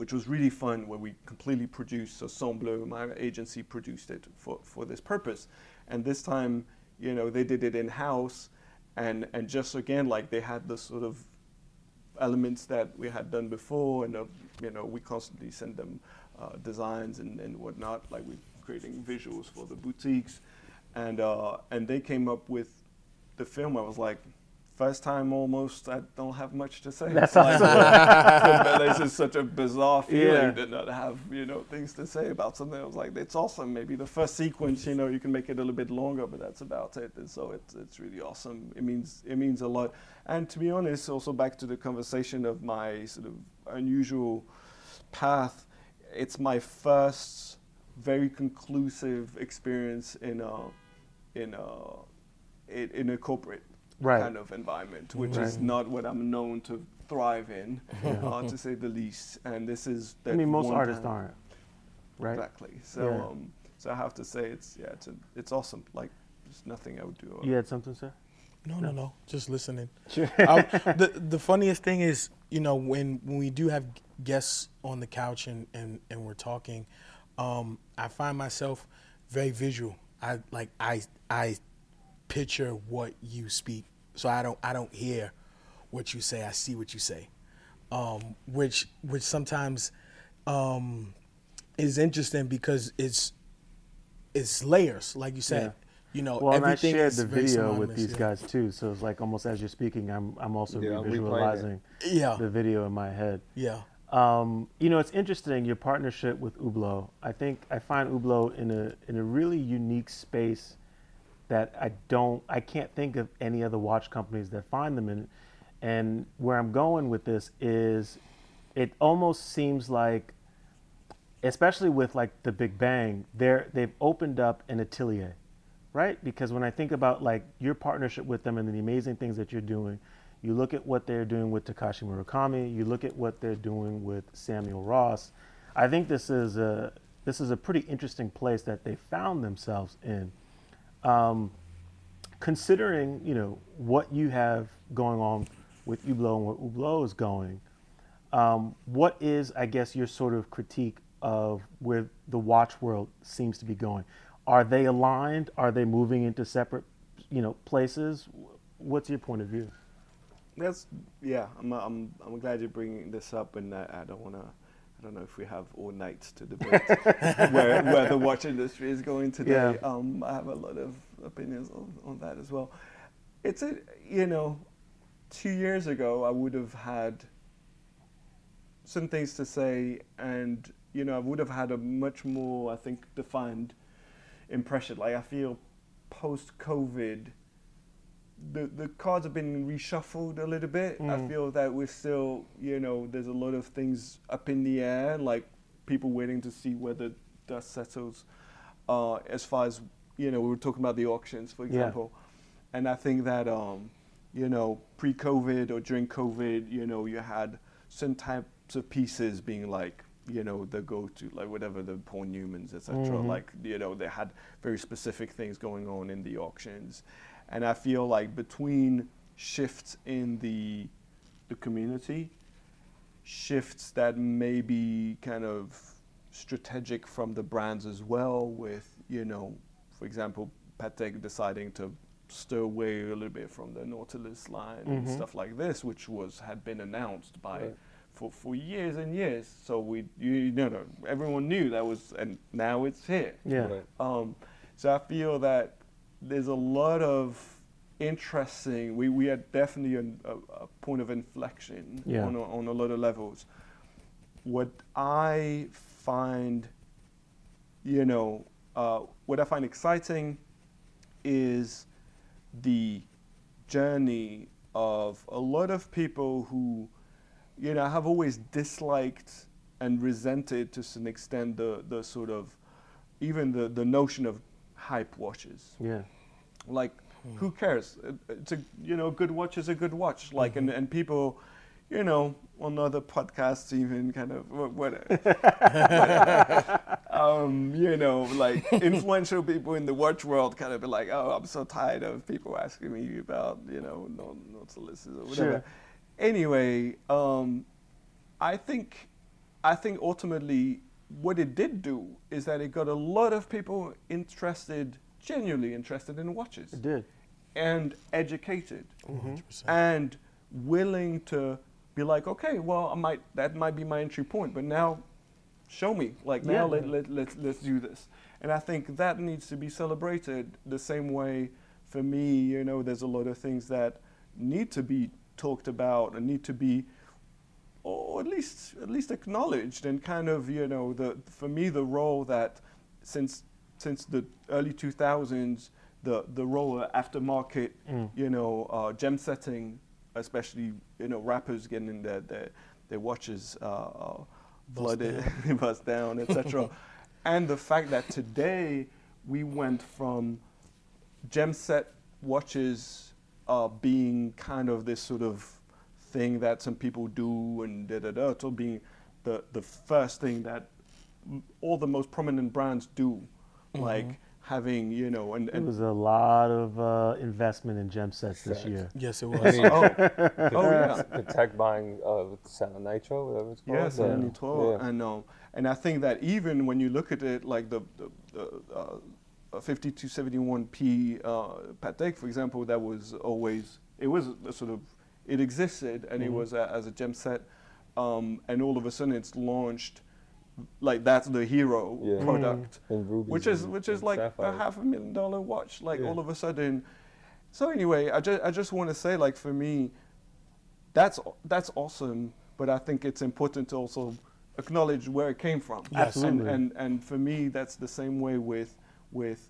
which was really fun. Where we completely produced. So Sang Bleu, my agency, produced it for for this purpose, and this time, you know, they did it in house, and and just again like they had the sort of elements that we had done before, and uh, you know we constantly send them uh, designs and, and whatnot, like we're creating visuals for the boutiques, and uh, and they came up with the film. I was like, first time almost, I don't have much to say.
That's [laughs]
like,
awesome. [laughs]
This is such a bizarre [laughs] feeling
Yeah.
to not have you know things to say about something. I was like, it's awesome. Maybe the first sequence, you know, you can make it a little bit longer, but that's about it. And so it's it's really awesome. It means it means a lot. And to be honest, also back to the conversation of my sort of unusual path, it's my first very conclusive experience in a in a in a corporate
Right.
kind of environment, which is not what I'm known to thrive in, [laughs] uh, to say the least. And this is
I mean, most artists
time-
aren't. Right.
Exactly. So
Yeah.
um, so I have to say it's yeah it's a, it's awesome. Like there's nothing I would do.
You had something, sir?
No, no, no. Just listening. [laughs]
Sure.
Um, the the funniest thing is, you know, when when we do have guests on the couch and and, and we're talking, um, I find myself very visual. I like I I picture what you speak, so I don't I don't hear what you say. I see what you say, um, which which sometimes um, is interesting because it's it's layers, like you said.
Yeah.
You know,
Well, and I shared the video with these
yeah.
guys too, so it's like almost as you're speaking, I'm I'm also
Yeah, I'm replaying it.
visualizing
Yeah,
the video in my head.
yeah.
Um, you know, it's interesting your partnership with Hublot. I think I find Hublot in a in a really unique space that I don't I can't think of any other watch companies that find them in. And where I'm going with this is it almost seems like especially with like the Big Bang, they're they've opened up an atelier, right? Because when I think about like your partnership with them and the amazing things that you're doing, you look at what they're doing with Takashi Murakami, you look at what they're doing with Samuel Ross. I think this is a this is a pretty interesting place that they found themselves in. Um, considering you know what you have going on with Hublot and where Hublot is going, um, what is, I guess, your sort of critique of where the watch world seems to be going? Are they aligned? Are they moving into separate, you know, places? What's your point of view?
That's yeah. I'm I'm I'm glad you're bringing this up, and I, I don't want to. I don't know if we have all night to debate [laughs] where where the watch industry is going today.
Yeah.
Um, I have a lot of opinions on, on that as well. It's a you know, two years ago I would have had some things to say, and you know I would have had a much more I think defined impression. Like I feel post COVID the the cards have been reshuffled a little bit. I
Mm.
feel that we're still, you know, there's a lot of things up in the air, like people waiting to see where the dust settles. uh, as far as you know, we were talking about the auctions, for
Yeah.
example, and I think that um, you know, pre-COVID or during COVID, you know, you had certain types of pieces being like, you know, the go-to, like whatever the Paul Newmans, etc.
Mhm.
Like, you know, they had very specific things going on in the auctions, and I feel like between shifts in the the community, shifts that may be kind of strategic from the brands as well, with you know, for example, Patek deciding to stir away a little bit from the Nautilus line and
Mhm.
stuff like this, which was had been announced by
Right.
for, for years and years. So we you, you know everyone knew that was and now it's here.
Yeah.
Right.
Um, so I feel that there's a lot of interesting. We we had definitely an, a, a point of inflection
Yeah.
on a, on a lot of levels. What I find, you know, uh, what I find exciting is the journey of a lot of people who, you know, have always disliked and resented to some extent the, the sort of even the, the notion of hype watches.
Yeah.
Like, who cares? It's a you know, good watch is a good watch. Like, and, and people, you know, on other podcasts even kind of what, what [laughs] [laughs] um, you know, like influential people in the watch world kind of be like, oh, I'm so tired of people asking me about you know, no, not solicitors or whatever.
Sure.
Anyway, um, I think, I think ultimately what it did do is that it got a lot of people interested, genuinely interested in watches
It did.
and educated
100%.
and willing to be like, okay, well, I might that might be my entry point, but now show me. Like now
Yeah.
let, let, let, let's do this. And I think that needs to be celebrated the same way for me, you know, there's a lot of things that need to be talked about and need to be or at least at least acknowledged and kind of you know the for me the role that since since the early 2000s the the role of aftermarket
Mm.
you know uh, gem setting especially you know rappers getting in their their, their watches uh, uh, flooded [laughs] bust down etc [laughs] and the fact that today we went from gem set watches uh, being kind of this sort of thing that some people do and da da da to being the the first thing that all the most prominent brands do, like having you know and,
It was a lot of uh, investment in gem sets this year.
Yes, it
I
was.
mean,
oh [laughs] oh yeah
Patek buying uh, Santa Nitro, whatever it's called.
Yes,
uh,
and Nitro,
yeah.
and um, and I think that even when you look at it, like the the, the uh, 5271p uh, Patek, for example, that was always it was a sort of it existed and it
Mhm.
was a, as a gem set, um, and all of a sudden it's launched, like that's the hero
Yeah.
product
And
which is which is
and
like a half a million dollar watch. Like
Yeah.
all of a sudden. So anyway, I just I just want to say like for me, that's that's awesome. But I think it's important to also acknowledge where it came from.
Yes.
And,
Absolutely.
and and for me, that's the same way with with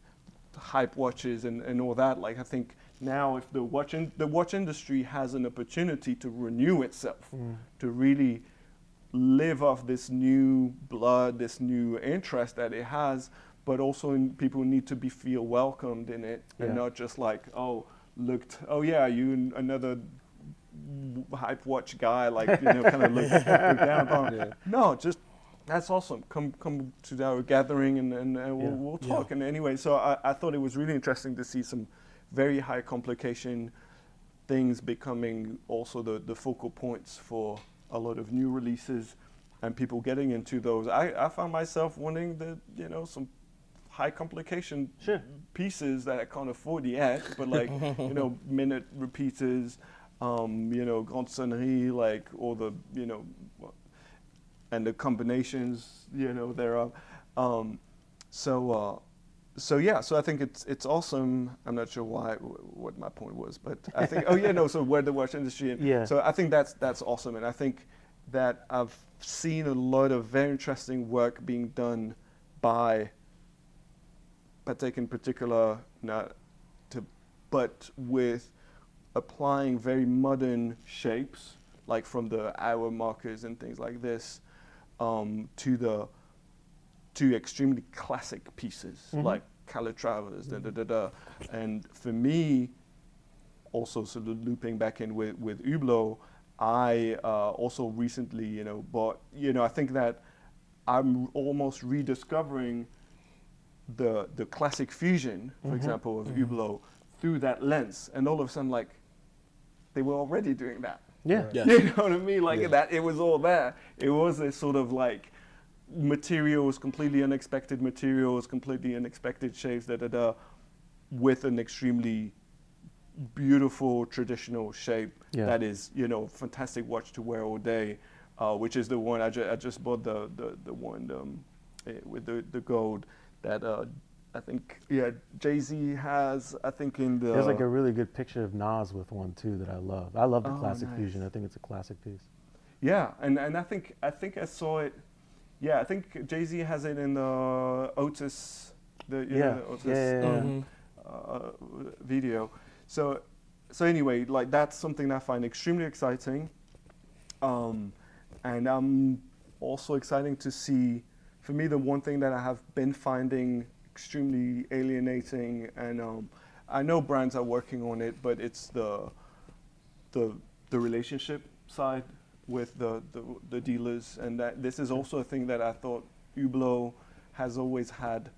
hype watches and, and all that. Like I think now if the watch in, the watch industry has an opportunity to renew itself,
Mm.
to really live off this new blood, this new interest that it has, but also in, people need to be feel welcomed in it
Yeah.
and not just like, oh, looked, oh yeah, you another hype watch guy, like you know, kind of look, look [laughs] down upon.
Yeah.
No, just that's awesome. Come come to our gathering and, and, and we'll,
Yeah.
we'll
Yeah.
talk. And anyway, so I, I thought it was really interesting to see some very high complication things becoming also the, the focal points for a lot of new releases and people getting into those. I, I found myself wanting the you know some high complication
Sure.
pieces that I can't afford yet, but like you know [laughs] minute repeaters, um, you know grande sonnerie, like all the you know and the combinations you know thereof. Um, so uh, so yeah, so I think it's it's awesome. I'm not sure why what my point was, but I think oh yeah no. So where the watch industry.
and Yeah.
So I think that's that's awesome, and I think that I've seen a lot of very interesting work being done by Patek in particular, not to, but with applying very modern shapes, like from the hour markers and things like this, um, to the to extremely classic pieces mm-hmm. like Calatravas, da da da da. And for me, also sort of looping back in with with Hublot, I uh, also recently, you know, bought. You know, I think that I'm almost rediscovering the the classic fusion, for mm-hmm. example, of mm-hmm. Hublot through that lens, and all of a sudden, like they were already doing that.
Yeah.
Yeah. [laughs]
You know what I mean? Like
Yeah.
that, it was all there. It was this sort of like materials, completely unexpected materials, completely unexpected shapes, da da da, with an extremely beautiful traditional shape
Yeah.
that is, you know, fantastic watch to wear all day. Uh, which is the one I, ju- I just bought the the, the one um, eh, with the, the gold that uh, I think yeah Jay Z has I think in the
There's like a really good picture of Nas with one too that I love. I love the
Oh,
classic
nice.
fusion. I think it's a classic piece.
Yeah, and, and I think I think I saw it. Yeah, I think Jay Z has it in the Otis, the you
Yeah,
know, the Otis
yeah, yeah, yeah.
Mhm.
Uh, video. So so anyway, like that's something I find extremely exciting. Um, and I'm also exciting to see. For me, the one thing that I have been finding extremely alienating, and um, I know brands are working on it, but it's the the the relationship side with the, the, the dealers, and that this is also a thing that I thought Hublot has always had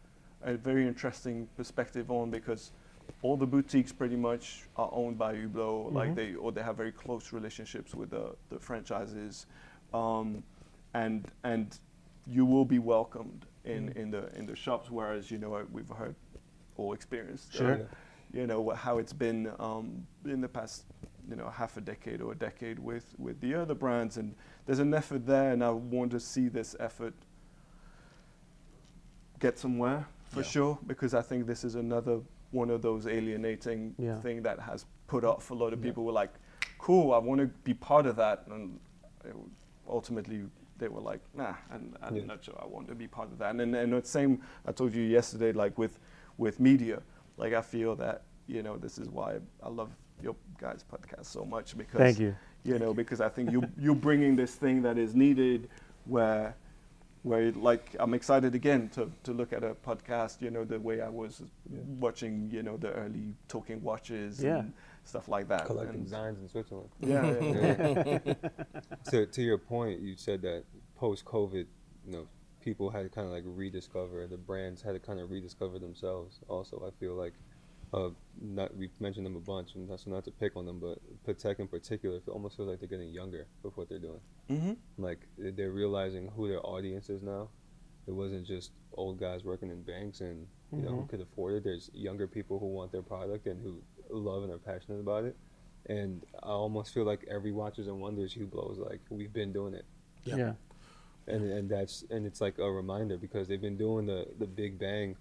a very interesting perspective on because all the boutiques pretty much are owned by Hublot, like
Mhm.
they or they have very close relationships with the, the franchises, um, and and you will be welcomed in, in the in the shops. Whereas you know we've heard or experienced uh, you know how it's been um, in the past you know half a decade or a decade with with the other brands and there's an effort there and I want to see this effort get somewhere for
Yeah.
sure because I think this is another one of those alienating
Yeah.
thing that has put off a lot of
Yeah.
people were like cool I want to be part of that and it, ultimately they were like nah and I'm
Yeah.
not sure I want to be part of that and and, and the same I told you yesterday like with with media like I feel that you know this is why I love your guys podcast so much because
Thank you.
you know because I think you [laughs] you're bringing this thing that is needed where where like I'm excited again to, to look at a podcast you know the way I was watching you know the early talking watches
Yeah.
and stuff like that
collecting
And-
designs in Switzerland.
yeah, yeah, yeah. [laughs] [laughs]
to to your point, you said that post COVID, you know, people had to kind of like rediscover the brands had to kind of rediscover themselves. Also, I feel like, uh, not we've mentioned them a bunch, and that's not to pick on them, but Patek in particular, it almost feels like they're getting younger with what they're doing.
Mhm.
Like they're realizing who their audience is now. It wasn't just old guys working in banks and you know who
Mhm.
could afford it. There's younger people who want their product and who love and are passionate about it. And I almost feel like every Watches and Wonders Hublot is like we've been doing it,
Yeah.
Yeah.
and and that's and it's like a reminder because they've been doing the the Big Bang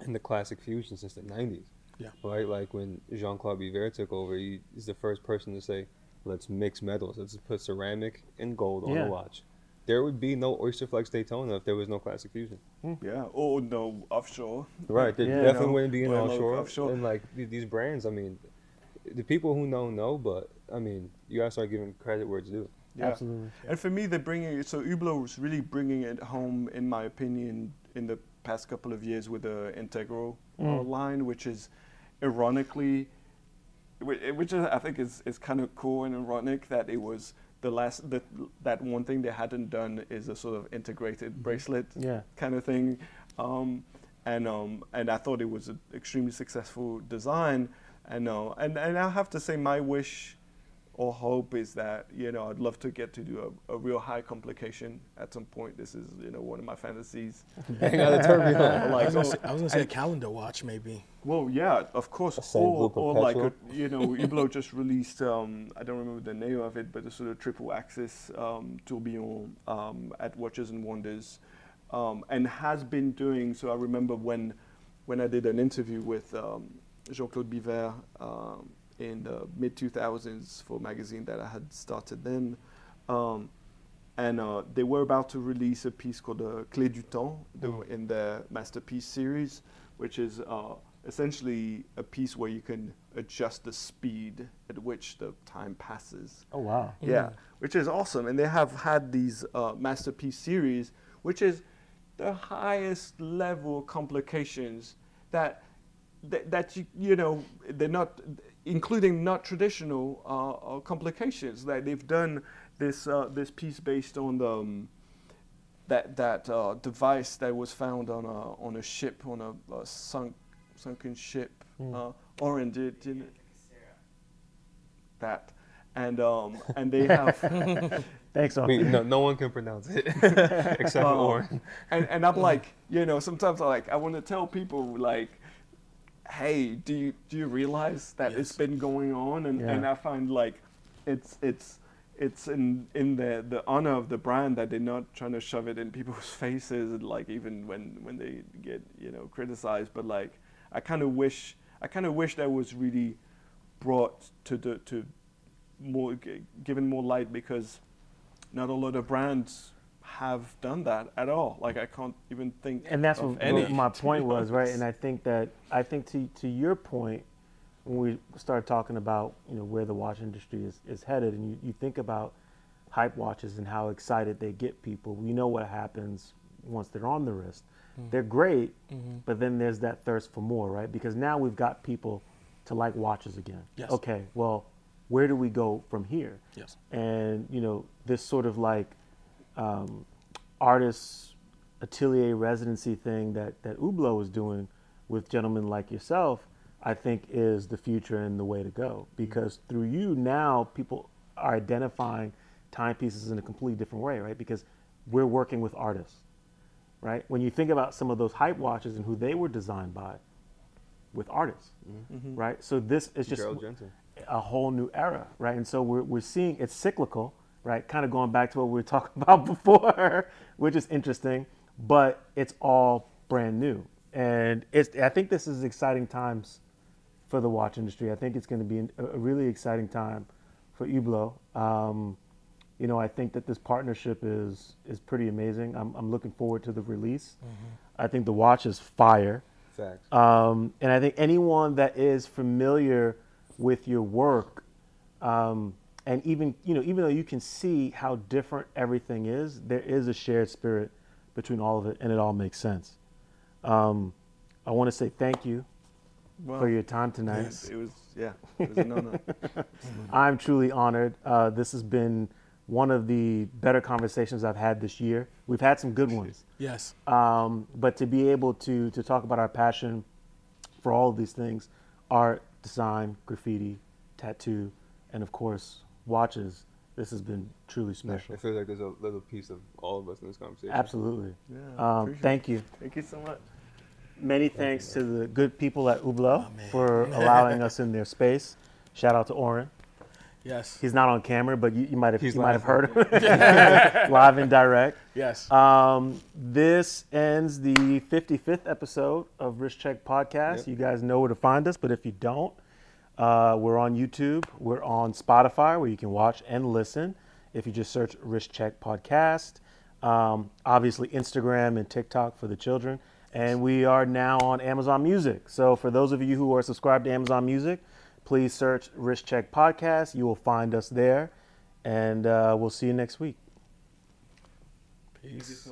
and the classic fusion since the '90s.
Yeah.
Right, like when Jean Claude Biver took over, he, he's the first person to say, "Let's mix metals. Let's put ceramic and gold on
Yeah.
the watch." There would be no Oyster Flex Daytona if there was no classic fusion.
yeah or no offshore
Right. There
Yeah.
definitely
No,
wouldn't be an
well, no,
offshore.
offshore.
And like these brands, I mean, the people who know know, but I mean, you guys are giving credit where it's due.
Yeah.
Absolutely.
And for me, they're bringing it. So Hublot was really bringing it home, in my opinion, in the past couple of years with the Integral uh,
Mm.
line, which is, ironically, which I think is, is kind of cool and ironic that it was the last that that one thing they hadn't done is a sort of integrated bracelet
Yeah.
kind of thing, um, and um, and I thought it was an extremely successful design, and uh, and and I have to say my wish or hope is that you know I'd love to get to do a, a real high complication at some point. This is you know one of my fantasies.
Bang out of tourbillon.
I was gonna
oh,
say, was gonna say a calendar watch maybe.
well, yeah, of course. Or, or like a, you know, [laughs] Hublot just released. Um, I don't remember the name of it, but a sort of triple axis um, tourbillon um, at Watches and Wonders, um, and has been doing. So I remember when, when I did an interview with um, Jean-Claude Biver um, in the mid 2000s for a magazine that I had started then. Um, and uh, they were about to release a piece called the Clé du Temps the,
Mm.
in their masterpiece series, which is uh, essentially a piece where you can adjust the speed at which the time passes.
Oh wow.
Yeah,
Mm.
which is awesome. And they have had these uh, masterpiece series, which is the highest level complications that that, that you you know they're not including not traditional uh, uh, complications. That they've done this uh, this piece based on the um, that that uh, device that was found on a on a ship on a, a sunk sunken ship. Uh, Oren did, did that, and um, and they [laughs] have
Thanks,
I mean, no, no one can pronounce it [laughs] except for
Um,
Oren.
and and I'm like, you know, sometimes I like I want to tell people like, hey, do you do you realize that it's been going on? And and I find like, it's it's it's in in the the honor of the brand that they're not trying to shove it in people's [laughs] faces, and like even when when they get you know criticized. But like, I kind of wish I kind of wish that was really brought to the to more given more light because not a lot of brands have done that at all. Like I can't even think.
and that's
of
what,
any.
what my point was, right? And I think that I think to to your point, when we start talking about you know where the watch industry is, is headed, and you, you think about hype watches and how excited they get people, we know what happens once they're on the wrist. Mm. They're great, mm-hmm. but then there's that thirst for more, right? Because now we've got people to like watches again.
Yes.
Okay, well, where do we go from here?
Yes.
and you know this sort of like um, artist atelier residency thing that that Hublot is doing with gentlemen like yourself, I think is the future and the way to go because through you now people are identifying timepieces in a completely different way, right? Because we're working with artists, right? When you think about some of those hype watches and who they were designed by, with artists, right? So this is just a whole new era, right? And so we're, we're seeing it's cyclical, right? Kind of going back to what we were [laughs] talking about before, which is interesting, but it's all brand new. And it's, I think this is exciting times for the watch industry. I think it's going to be a really exciting time for Hublot. Um, you know, I think that this partnership is is pretty amazing. I'm, I'm looking forward to the release. I think the watch is fire. Um, and I think anyone that is familiar with your work, um, and even you know, even though you can see how different everything is, there is a shared spirit between all of it, and it all makes sense. Um, I want to say thank you
Well,
for your time tonight.
Yes.
It was yeah, it was an honor. [laughs]
I'm truly honored. Uh, this has been one of the better conversations I've had this year. We've had some good ones.
Yes.
um, but to be able to to talk about our passion for all of these things art design graffiti tattoo and of course watches this has been truly special
It feels like there's a little piece of all of us in this conversation.
absolutely
Yeah,
um, thank you.
Thank you so much.
many thanks to the good people at Hublot
Oh,
for [laughs] allowing us in their space shout out to Oren
Yes.
he's not on camera but you, you might have
He's
you might have heard him [laughs] [laughs] live and direct
Yes.
Um, this ends the 55th episode of Wrist Check Podcast.
Yep.
You guys know where to find us, but if you don't, uh, we're on YouTube. We're on Spotify, where you can watch and listen. If you just search Wrist Check Podcast, um, obviously Instagram and TikTok for the children, and we are now on Amazon Music. So for those of you who are subscribed to Amazon Music, please search Wrist Check Podcast. You will find us there, and uh, we'll see you next week.
Peace.